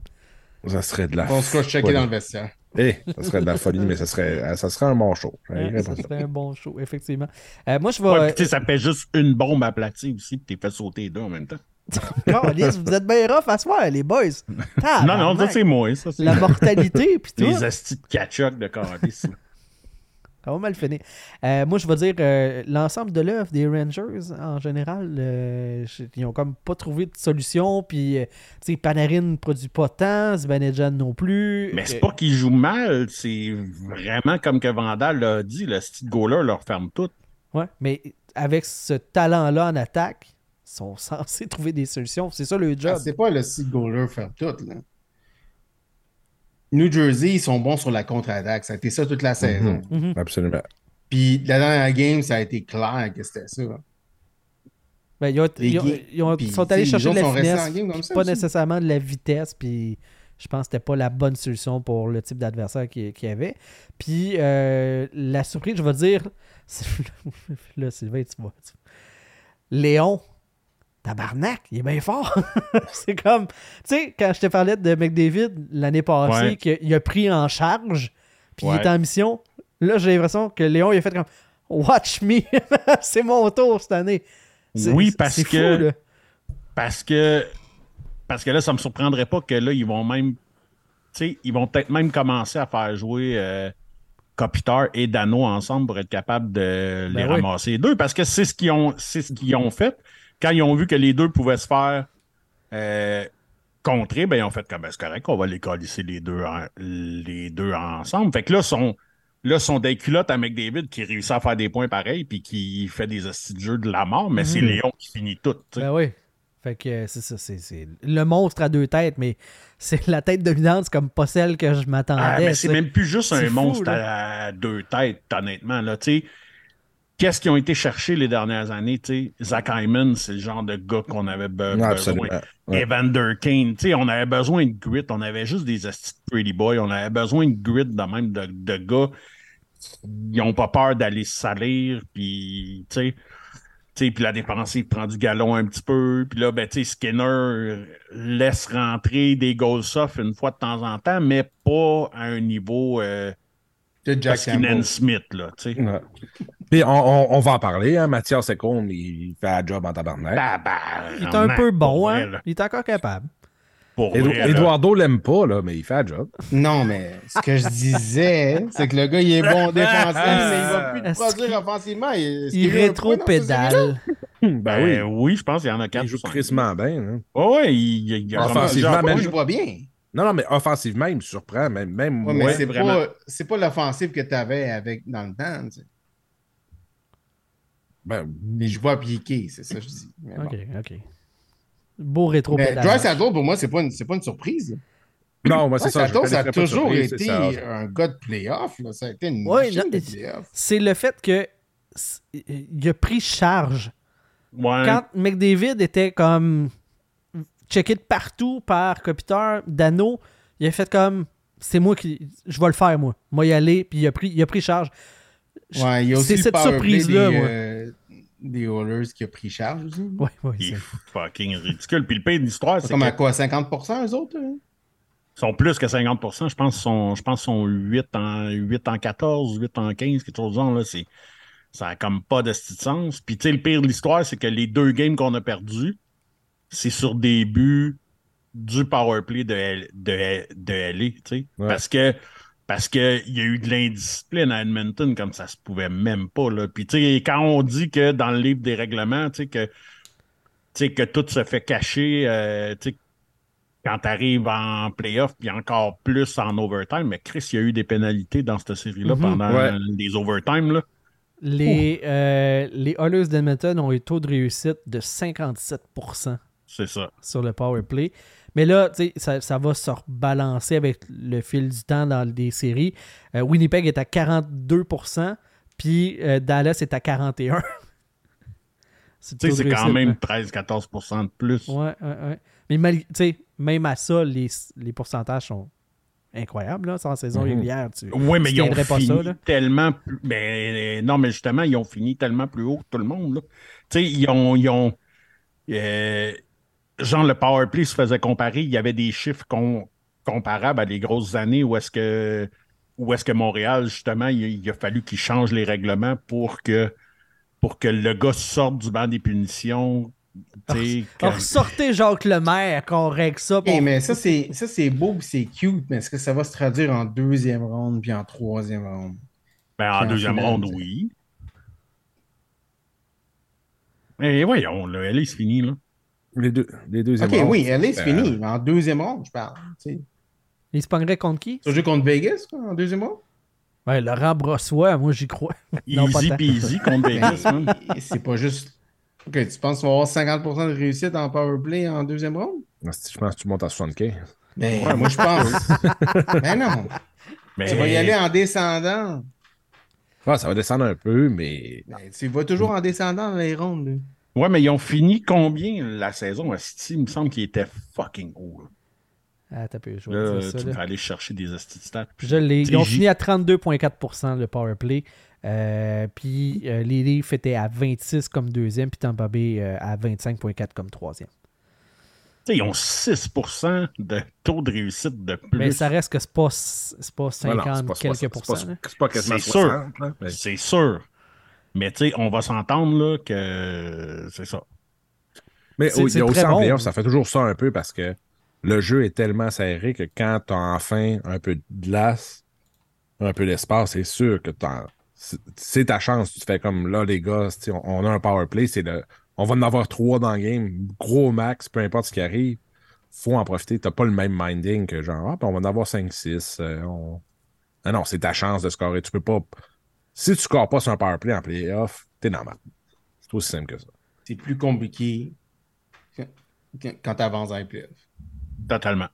Ça serait de la On se croche checker dans le vestiaire. Eh, ça serait de la folie, mais ça serait, ça serait un bon show. Ça serait un bon show, effectivement. Euh, moi, je vais. Ouais, ça fait juste une bombe aplatie aussi, puis t'es fait sauter les deux en même temps. Vous êtes bien rough à soir, les boys. non, non, ça c'est moi. Ça, c'est La mortalité, puis tout. les astis de catch-up de calice. Ça va mal finir. Euh, moi, je vais dire euh, l'ensemble de l'œuvre des Rangers, en général, euh, ils ont comme pas trouvé de solution. Puis, euh, tu sais, Panarin ne produit pas tant, Zibanejad non plus. Mais c'est Euh, pas qu'ils jouent mal, c'est vraiment comme que Vandal l'a dit, le style goaler leur ferme tout. Ouais, mais avec ce talent-là en attaque, ils sont censés trouver des solutions. C'est ça le job. Ah, c'est pas le site goaler faire tout. Là. New Jersey, ils sont bons sur la contre-attaque. Ça a été ça toute la saison. Mhm. Absolument. Puis la dernière game, ça a été clair que c'était ça. Ben, ils ont- Les ils ont- ga- ils ont- puis, sont allés chercher les de la finesse, pas aussi. nécessairement de la vitesse. Puis je pense que c'était pas la bonne solution pour le type d'adversaire qu'il qu'il y avait. Puis euh, la surprise, je vais dire, là, Sylvain, tu vois. tu- Léon, tabarnak, il est bien fort. c'est comme, tu sais, quand je te parlais de McDavid l'année passée, Ouais. qu'il a pris en charge, puis il était en mission, là, j'ai l'impression que Léon, il a fait comme, watch me, c'est mon tour cette année. Oui, parce c'est fou, que- là. Parce que parce que là, ça me surprendrait pas que là, ils vont même. Tu sais, ils vont peut-être même commencer à faire jouer euh, Kopitar et Dano ensemble pour être capable de les Ben oui. ramasser les deux. Parce que c'est ce qu'ils ont, c'est ce qu'ils ont fait. Quand ils ont vu que les deux pouvaient se faire euh, contrer, ben ils ont fait comme Ben, c'est correct, on va les colisser les deux, en- les deux ensemble. Fait que là, sont. Là, sont des culottes à McDavid qui réussit à faire des points pareils puis qui fait des hosties de jeu de la mort, mais c'est Mhm. Léon qui finit tout. Ben oui. Fait que euh, c'est ça, c'est, le monstre à deux têtes, mais c'est la tête dominante, c'est comme pas celle que je m'attendais. Ah, mais c'est même plus juste un fou, monstre là. à deux têtes, honnêtement. Là, tu sais. Qu'est-ce qu'ils ont été chercher les dernières années? Zach Hyman, c'est le genre de gars qu'on avait be- Non, besoin. Ouais. Evander Kane, tu sais, on avait besoin de grit. On avait juste des pretty boys. On avait besoin de grit de même de, de gars qui n'ont pas peur d'aller se salir. Puis, tu sais, puis la défensive prend du galon un petit peu. Puis là, ben, Skinner laisse rentrer des goals soft une fois de temps en temps, mais pas à un niveau euh, De Jack. Smith, là, tu sais. Ouais. Puis on, on- on va en parler, hein. Mathias Secombe, il fait un job en tabarnak. Tabarnak, Il est un peu bon, hein? vrai. Il est encore capable. Pour Edu- vrai, là. Eduardo l'aime pas, là, mais il fait un job. Non, mais ce que je disais, c'est que le gars, il est bon défensif, mais il va plus te produire offensivement. Il, rétro-pédale. Ben Ben oui. oui, je pense qu'il y en a quatre. Il joue crissement bien. hein. Ouais, ouais, il, il, il Offensivement, même- Moi, je vois bien. Non, non, mais offensivement, il me surprend. Même, même Ouais, moi. mais c'est vraiment. pas, c'est pas l'offensive que tu avais avec dans le temps. tu sais. Ben, Mais je vois piquer, c'est ça que je dis. Mais, bon. Ok, ok. Beau mais rétro-pédale. Dry Saddle, pour moi, c'est pas une, c'est pas une surprise. là. non, moi, c'est ça. ça a toujours surprise, été ça. un gars de playoff. là. Ça a été une Ouais, machine non, de mais- playoff. C'est le fait que il a pris charge. Ouais. Quand McDavid était comme checké de partout par Kopitar, Dano, il a fait comme c'est moi qui je vais le faire moi. Moi y aller puis il a pris il a pris charge. Ouais, il y a aussi c'est cette surprise-là, des, moi. euh, des Oilers qui a pris charge aussi. Ouais, ouais, Il est c'est- fucking ridicule. Puis le pire de l'histoire, c'est C'est comme à quoi, 50% eux autres? hein? sont plus que 50 Je pense qu'ils sont, je pense qu'ils sont 8 en, 8 en 14, 8 en 15, quelque chose genre. Là. C'est, ça n'a comme pas de style de sens. Puis tu sais, le pire de l'histoire, c'est que les deux games qu'on a perdus, c'est sur des buts du powerplay de, L- de, de LA, tu sais. Ouais. Parce que parce qu'il y a eu de l'indiscipline à Edmonton comme ça se pouvait même pas. Là. Puis tu sais, quand on dit que dans le livre des règlements, tu sais, que, tu sais, que tout se fait cacher, euh, tu sais, quand tu arrives en playoff, puis encore plus en overtime, mais Chris, il y a eu des pénalités dans cette série-là Mhm. pendant Ouais. les overtime. Là. Les, euh, les Oilers d'Edmonton ont un taux de réussite de 57% C'est ça. sur le power play. Mais là, tu sais, ça, ça va se rebalancer avec le fil du temps dans des séries. Euh, Winnipeg est à 42%, puis euh, Dallas est à 41%. C'est quand même là. 13-14% de plus. Ouais, ouais, ouais. Mais mal- tu sais, même à ça, les, les pourcentages sont incroyables. Là, en saison Mhm. régulière. Tu, Oui, mais tu ils ont pas fini ça, tellement plus. Ben, non, mais justement, ils ont fini tellement plus haut que tout le monde. là. Tu sais, ils ont. Ils ont euh, genre, le power play se faisait comparer. Il y avait des chiffres com- comparables à des grosses années où est-ce que où est-ce que Montréal, justement, il, il a fallu qu'il change les règlements pour que, pour que le gars sorte du banc des punitions. tu sais, quand- Alors, sortez Jacques Lemaire qu'on règle ça. Pour- mais ça, c'est ça, c'est beau c'est cute, mais est-ce que ça va se traduire en deuxième ronde puis en troisième ronde? Ben, en deuxième finale, ronde, oui. Mais voyons, là, elle est finie, là. Les deux, les deuxièmes Ok, rounds, oui, elle est euh, finie, mais en deuxième ronde, je parle. tu sais. Il se pognerait contre qui? Tu vas jouer contre Vegas quoi, en deuxième ronde? Ouais, Laurent Brossois, moi j'y crois. Non, pas Easy peasy contre Vegas, man. Mais c'est pas juste. Ok, tu penses qu'on va avoir 50% de réussite en powerplay en deuxième ronde? Je pense que tu montes à 75. Ben, moi, je pense. ben non. Mais Tu vas y aller en descendant. Ah, ça va descendre un peu, mais Ben, tu vas toujours en descendant dans les rondes. là. Ouais, mais ils ont fini combien la saison à City? Il me semble qu'il était fucking haut. Ah, t'as je vais Là, ça, tu là. vas aller chercher des stats. Je l'ai. Tu Ils ont fini à 32,4% le power play. Euh, puis euh, les Leafs étaient à 26 comme deuxième, puis Tampa Bay euh, à 25,4 comme troisième. Tu sais, ils ont 6% de taux de réussite de plus. Mais ça reste que c'est pas, c'est pas 50 voilà, c'est pas- quelques c'est pourcents. C'est pas quasiment C'est 60. là, mais- C'est sûr. Mais tu sais, on va s'entendre là que c'est ça. Mais il y a aussi en playoff, ça fait toujours ça un peu parce que le jeu est tellement serré que quand tu as enfin un peu de glace, un peu d'espace, c'est sûr que c'est- ta chance. Tu fais comme là, les gars, on, on a un power play, c'est le, on va en avoir trois dans le game, gros max, peu importe ce qui arrive. faut en profiter. Tu pas le même minding que genre, ah, puis on va en avoir 5-6. euh, on... Ah non, c'est ta chance de scorer. Tu peux pas. Si tu scores pas sur un power play en playoff, t'es normal. C'est aussi simple que ça. C'est plus compliqué quand tu avances dans les playoffs. Totalement.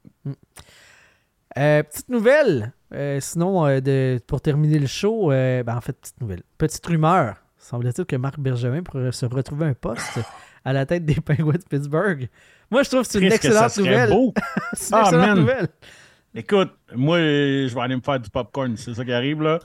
Euh, petite nouvelle. euh, sinon, euh, de, pour terminer le show, euh, ben, en fait, petite nouvelle. Petite rumeur. Semble-t-il que Marc Bergevin pourrait se retrouver un poste à la tête des Penguins de Pittsburgh. Moi, je trouve que c'est une excellente nouvelle. beau. c'est une Ah, excellente man. nouvelle. Écoute, moi, je vais aller me faire du popcorn. C'est ça qui arrive, là.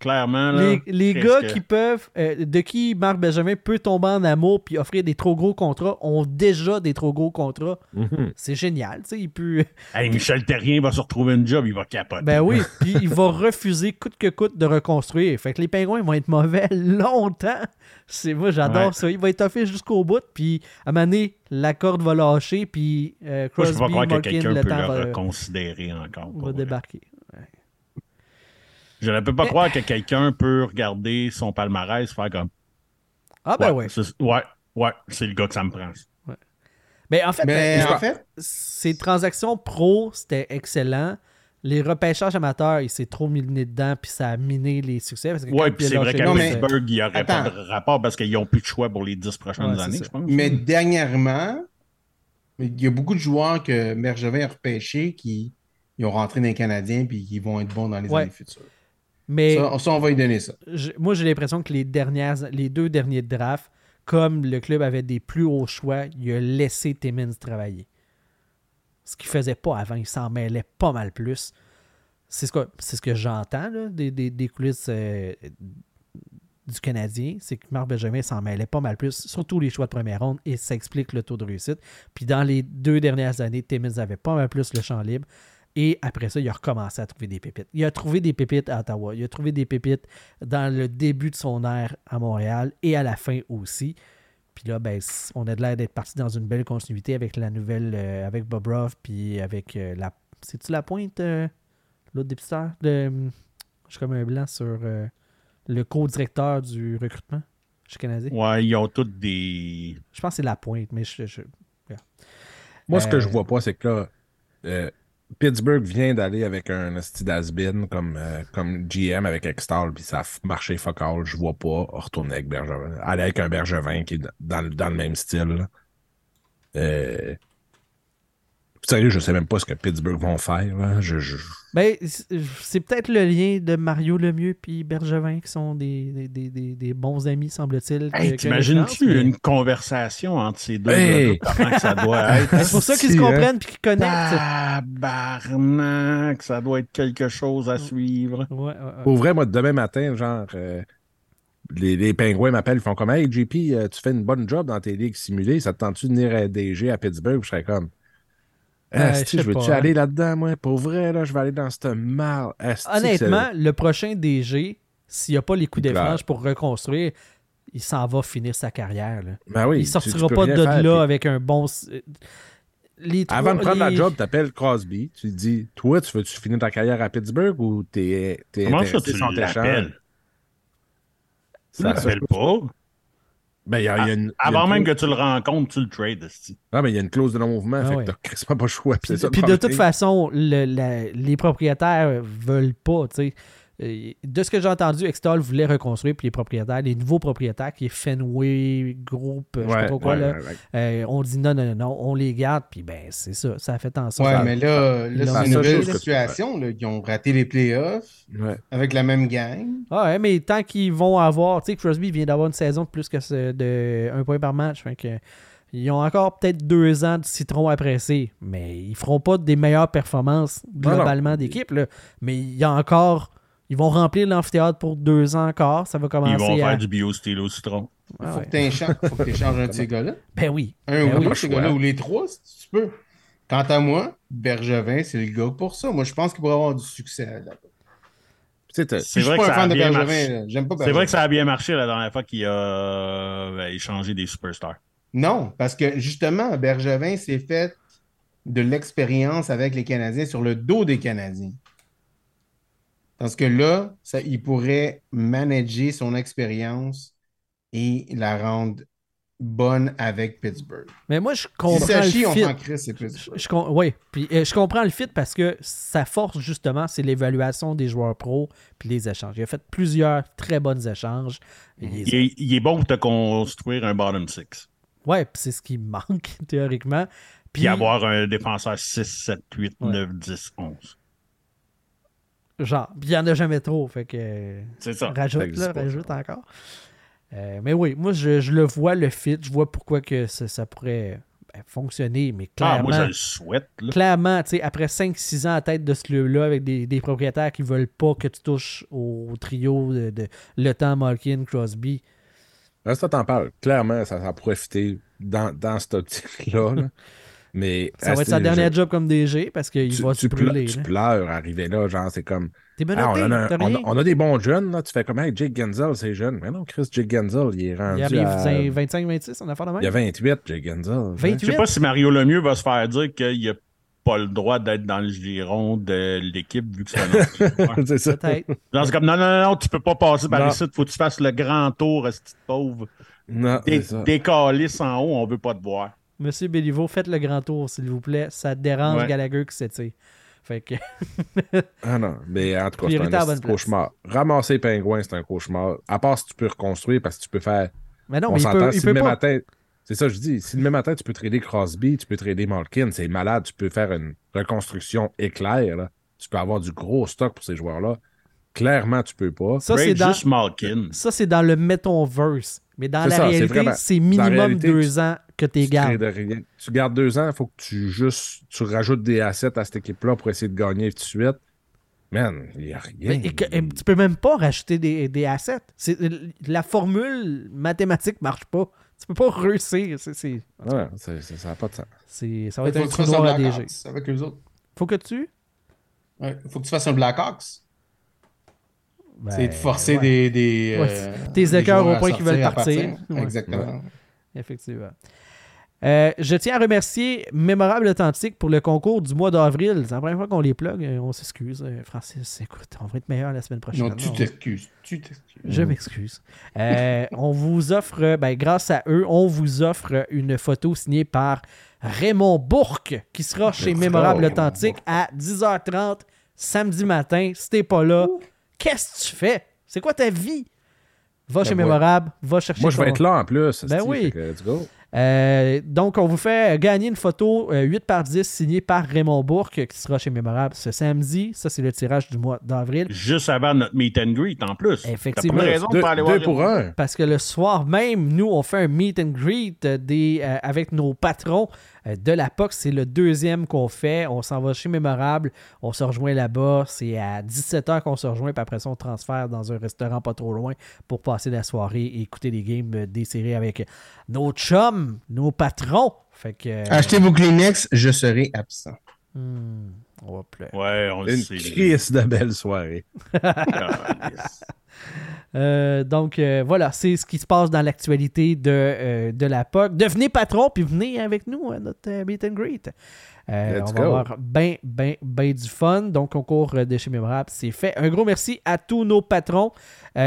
Clairement, là. Les, gars que- qui peuvent, euh, de qui Marc Benjamin peut tomber en amour puis offrir des trop gros contrats, ont déjà des trop gros contrats. Mhm. C'est génial, tu sais, il peut... Hey, Michel Terrien va se retrouver une job, il va capoter. Ben oui, puis il va refuser coûte que coûte de reconstruire. Fait que les pingouins vont être mauvais longtemps. C'est moi, j'adore Ouais. ça. Il va être offert jusqu'au bout, puis à un moment donné, la corde va lâcher, puis euh, Moi, je Crosby, peux pas croire que Malkin, quelqu'un le peut temps le va, reconsidérer encore. va vrai. débarquer. Je ne peux pas croire que quelqu'un peut regarder son palmarès faire comme. Ah ben ouais. c'est- Ouais, ouais, c'est le gars que ça me prend. Mais en fait, Mais euh, en fait, ces transactions pro, c'était excellent. Les repêchages amateurs, il s'est trop mis le nez dedans, puis ça a miné les succès. Parce que Ouais, puis c'est vrai qu'à Pittsburgh, il n'y aurait pas de rapport parce qu'ils n'ont plus de choix pour les dix prochaines Ouais, c'est années, je pense. mais dernièrement, il y a beaucoup de joueurs que Bergevin a repêchés qui ils ont rentré dans les Canadiens puis qui vont être bons dans les Ouais. années futures. Mais Ça, ça, on va lui donner ça. je- moi, j'ai l'impression que les, dernières, les deux derniers drafts, comme le club avait des plus hauts choix, il a laissé Timmins travailler. Ce qu'il faisait pas avant, il s'en mêlait pas mal plus. C'est ce que, c'est ce que j'entends des- des coulisses euh, du Canadien, c'est que Marc Benjamin s'en mêlait pas mal plus, surtout les choix de première ronde, et ça explique le taux de réussite. Puis dans les deux dernières années, Timmins avait pas mal plus le champ libre. Et après ça, il a recommencé à trouver des pépites. Il a trouvé des pépites à Ottawa. Il a trouvé des pépites dans le début de son ère à Montréal et à la fin aussi. Puis là, ben, on a de l'air d'être parti dans une belle continuité avec la nouvelle, euh, avec Bob Ruff, puis avec euh, la. C'est-tu la pointe, euh, l'autre dépisteur? De. Je suis comme un blanc sur euh, le co-directeur du recrutement chez Canadien. Ouais, ils ont tous des. Je pense que c'est la pointe, mais je. je- Moi, ce que Euh, je vois pas, c'est que là, euh, Pittsburgh vient d'aller avec un style has-been comme, euh, comme GM avec Extall, puis ça a marché fuck all. Je vois pas retourner avec Bergevin. Aller avec un Bergevin qui est dans, dans le même style. Sérieux, je sais même pas ce que Pittsburgh vont faire. là. Je, je- Ben, c'est peut-être le lien de Mario Lemieux puis Bergevin qui sont des, des, des- des- des bons amis, semble-t-il. Hey, t'imagines-tu mais- une conversation entre ces deux Hey! Comment que ça doit être? C'est pour ça qu'ils se hein? comprennent puis qu'ils connectent. Tabarnak, ça doit être quelque chose à suivre. Ouais, ouais, ouais. Pour vrai, moi, demain matin, genre, euh, les, les pingouins m'appellent, ils font comme Hey, JP, euh, tu fais une bonne job dans tes ligues simulées, ça te tente-tu de venir à DG à Pittsburgh? Je serais comme Esti, je veux-tu hein. aller là-dedans, moi? Pour vrai, là, je vais aller dans cette mal. Honnêtement, le prochain DG, s'il n'y a pas les coups d'éfrange pour reconstruire, il s'en va finir sa carrière. là. Ben oui, il sortira tu pas de faire, là puis- avec un bon. Avant de prendre la job, t'appelles Crosby, tu lui dis Toi, tu veux-tu finir ta carrière à Pittsburgh ou t'es t'es Comment ça, tu l'appelles? Tu l'appelles pas? Ben, il y a, y a une. il y a Avant une même que clause- tu le rencontres, tu le trades. Ah, mais il y a une clause de non-mouvement, Ah fait ouais. que t'as quasiment pas le choix. puis de toute façon, le- la- les propriétaires veulent pas, tu sais. De ce que j'ai entendu, Extol voulait reconstruire, puis les propriétaires, les nouveaux propriétaires, qui est Fenway Group, je sais pas quoi, ouais, là, ouais, ouais. euh, on dit non, non, non, non, on les garde, puis ben, c'est ça, ça a fait en sorte. Ouais, mais là, c'est une nouvelle situation. Là. Ils ont raté les playoffs Ouais. avec la même gang. Ah ouais, mais tant qu'ils vont avoir, tu sais, Crosby vient d'avoir une saison de plus que ce- de un point par match, fait que ils ont encore peut-être deux ans de citron à presser, mais ils feront pas des meilleures performances globalement d'équipe, là. mais il y a encore, ils vont remplir l'amphithéâtre pour deux ans encore, ça va commencer Ils vont à... faire du bio-style au citron. Ah faut ouais. que tu échanges, faut que t'échanges un de ces gars-là. Ben oui. Un Ben ou oui. deux de ces gars-là, ou les trois, si tu peux. Quant à moi, Bergevin, c'est le gars pour ça. Moi, je pense qu'il pourrait avoir du succès là Tu C'est vrai pas que un ça a fan de bien Bergevin. marché. là. J'aime pas C'est vrai que ça a bien marché la dernière fois qu'il a euh, échangé des superstars. Non, parce que justement, Bergevin s'est fait de l'expérience avec les Canadiens sur le dos des Canadiens. Parce que là, ça, il pourrait manager son expérience et la rendre bonne avec Pittsburgh. Mais moi, je Si comprends ça le chie, on fit. c'est Je, ouais. Puis, euh, je comprends le fit parce que sa force, justement, c'est l'évaluation des joueurs pros puis les échanges. Il a fait plusieurs très bonnes échanges. Il est, il est bon pour te construire un bottom six. Ouais, puis c'est ce qui manque, théoriquement. Puis, Puis avoir un défenseur 6, 7, 8, Ouais. 9, 10, 11. Genre, il n'y en a jamais trop. Fait que. C'est ça. Rajoute, Ça là, pas, rajoute encore. Euh, mais oui, moi, je, je le vois, le fit. Je vois pourquoi que ça, ça pourrait ben, fonctionner, mais Ah, clairement. moi, je le souhaite. là. Clairement, tu sais, après 5-6 ans à tête de ce club-là, avec des, des propriétaires qui veulent pas que tu touches au trio de, de Le Temps, Malkin, Crosby. Là, ça t'en parle. Clairement, ça, ça pourrait fitter dans, dans cette optique-là. là. Mais Ça va être sa dernière je- job comme DG parce qu'il tu, va tu se brûler. pleures, tu là. pleures arriver là, genre, c'est comme. T'es Ah, on, a, un- t'as on a- rien. on a des bons jeunes, là. Tu fais comme, hey, Jake Genzel, c'est jeune. Mais non, Chris, Jake Genzel, il est rendu. Il arrive à- 25-26, on a fait de même. Il y a 28, Jake Genzel. 28. Je sais pas si Mario Lemieux va se faire dire qu'il n'a pas le droit d'être dans le giron de l'équipe vu que c'est un c'est ça. Peut-être. Genre, c'est comme non, non, non, tu peux pas passer par ici, faut que tu fasses le grand tour, ce pauvre. Non, Dé c'est ça. décalisse en haut, on veut pas te voir. Monsieur Béliveau, faites le grand tour, s'il vous plaît. Ça dérange Ouais. Gallagher qui s'étire. Fait que. Ah non, mais en tout cas, c'est un cauchemar. Ramasser les pingouins, c'est un cauchemar. À part si tu peux reconstruire, parce que tu peux faire. Mais non, on mais il peut, si il le peut même pas. matin. C'est ça, que je dis. Si le même matin, tu peux trader Crosby, tu peux trader Malkin, c'est malade. Tu peux faire une reconstruction éclair. Là. Tu peux avoir du gros stock pour ces joueurs-là. Clairement, tu peux pas. Ça, c'est dans, juste Malkin. ça, c'est dans le Metonverse. Mais dans la ça, réalité, c'est minimum réalité, deux tu- ans que tu gardes. tu gardes deux ans, il faut que tu juste tu rajoutes des assets à cette équipe-là pour essayer de gagner tout de suite. Man, il n'y a rien. Mais, et que- et tu peux même pas rajouter des, des assets. C'est- La formule mathématique marche pas. Tu peux pas réussir. C'est, c'est- Ouais, c'est- c'est- ça n'a pas de sens. c'est- ça va être un trou noir à DG. Avec eux autres. Faut que tu? Ouais, faut que tu fasses un Blackhawks. Ben, c'est de forcer ouais, des, des, Ouais, euh, tes écœurs au point qu'ils veulent partir. Ouais. Exactement. Effectivement. Euh, je tiens à remercier Mémorable Authentique pour le concours du mois d'avril. C'est la première fois qu'on les plug. Euh, On s'excuse. Francis, écoute, on va être meilleur la semaine prochaine. Non, tu t'excuses. Tu t'excuses. Je m'excuse. Euh, on vous offre, ben, grâce à eux, on vous offre une photo signée par Raymond Bourque qui sera chez Mémorable. Authentique à 10h30 samedi matin. Si t'es pas là, qu'est-ce que tu fais? C'est quoi ta vie? Va chez Ben, moi- Mémorable, va chercher Moi, je vais être là en plus. Ben oui. fait que Let's go. Euh, donc, on vous fait gagner une photo euh, 8 par 10 signée par Raymond Bourque qui sera chez Mémorable ce samedi. Ça, c'est le tirage du mois d'avril. Juste avant notre meet and greet en plus. Effectivement. Raison de pas aller deux voir. pour un. Parce que le soir même, nous, on fait un meet and greet euh, des, euh, avec nos patrons euh, de la POC. C'est le deuxième qu'on fait. On s'en va chez Mémorable. On se rejoint là-bas. C'est à 17h qu'on se rejoint. Puis après ça, on transfère dans un restaurant pas trop loin pour passer la soirée et écouter les games euh, des séries avec nos chums, nos patrons. Fait que, euh, Achetez vos Kleenex, je serai absent. hmm, on va pleurer. Ouais, on le Une sait. crise de belle soirée. Euh, donc euh, voilà, c'est ce qui se passe dans l'actualité de, euh, de la POC. Devenez patron, puis venez avec nous à notre meet and greet. On va avoir bien, bien, bien du fun. Donc, concours de chez Mémorable, c'est fait. Un gros merci à tous nos patrons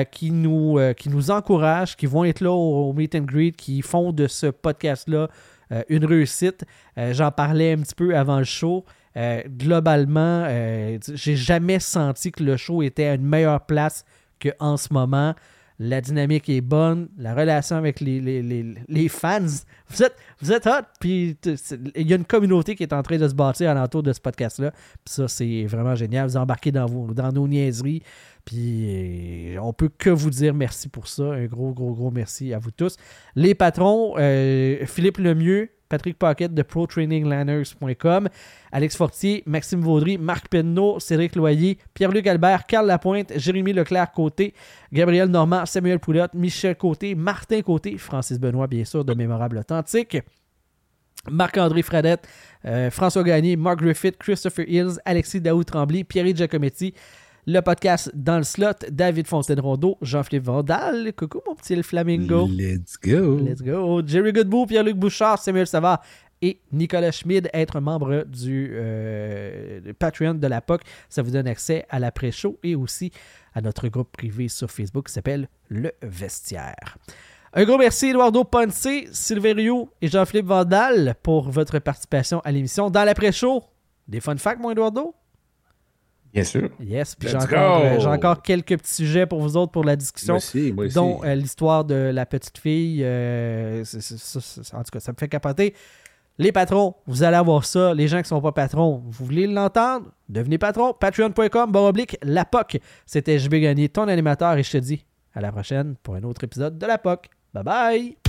qui, nous, qui nous encouragent, qui vont être là au, au meet and greet, qui font de ce podcast-là une réussite. J'en parlais un petit peu avant le show. Globalement, j'ai jamais senti que le show était à une meilleure place qu'en ce moment. La dynamique est bonne, la relation avec les, les, les- les fans. Vous êtes, vous êtes hot, puis il y a une communauté qui est en train de se bâtir alentour de ce podcast-là. Puis ça, c'est vraiment génial. Vous embarquez dans, dans nos niaiseries. Puis euh, on peut que vous dire merci pour ça. Un gros, gros, gros merci à vous tous. Les patrons, euh, Philippe Lemieux, Patrick Pocket de ProTrainingLanners.com, Alex Fortier, Maxime Vaudry, Marc Penneau, Cédric Loyer, Pierre-Luc Albert, Carl Lapointe, Jérémy Leclerc-Côté, Gabriel Normand, Samuel Poulotte, Michel Côté, Martin Côté, Francis Benoît, bien sûr, de Mémorable Authentique. Marc-André Fradette, euh, François Gagné, Mark Griffith, Christopher Hills, Alexis Daoud Tremblay, Pierre Giacometti, le podcast dans le slot, David Fontaine-Rondeau, Jean-Philippe Vandal, coucou mon petit Flamingo. Let's go. Let's go. Jerry Goodbout, Pierre-Luc Bouchard, Samuel Savard et Nicolas Schmid, être membre du euh, Patreon de la POC. Ça vous donne accès à l'après-show et aussi à notre groupe privé sur Facebook qui s'appelle Le Vestiaire. Un gros merci Eduardo Ponce, Sylvain Rioux et Jean-Philippe Vandal pour votre participation à l'émission. Dans l'après-show, des fun facts, mon Eduardo? Bien sûr. Yes, puis j'ai encore, euh, j'ai encore quelques petits sujets pour vous autres pour la discussion Moi aussi, moi aussi. dont euh, l'histoire de la petite fille. euh, en tout cas, ça me fait capoter. Les patrons, vous allez avoir ça. Les gens qui ne sont pas patrons, vous voulez l'entendre? Devenez patron. Patreon.com, barre oblique, la POC. C'était JB Gagné, ton animateur, et je te dis à la prochaine pour un autre épisode de la POC. Bye bye!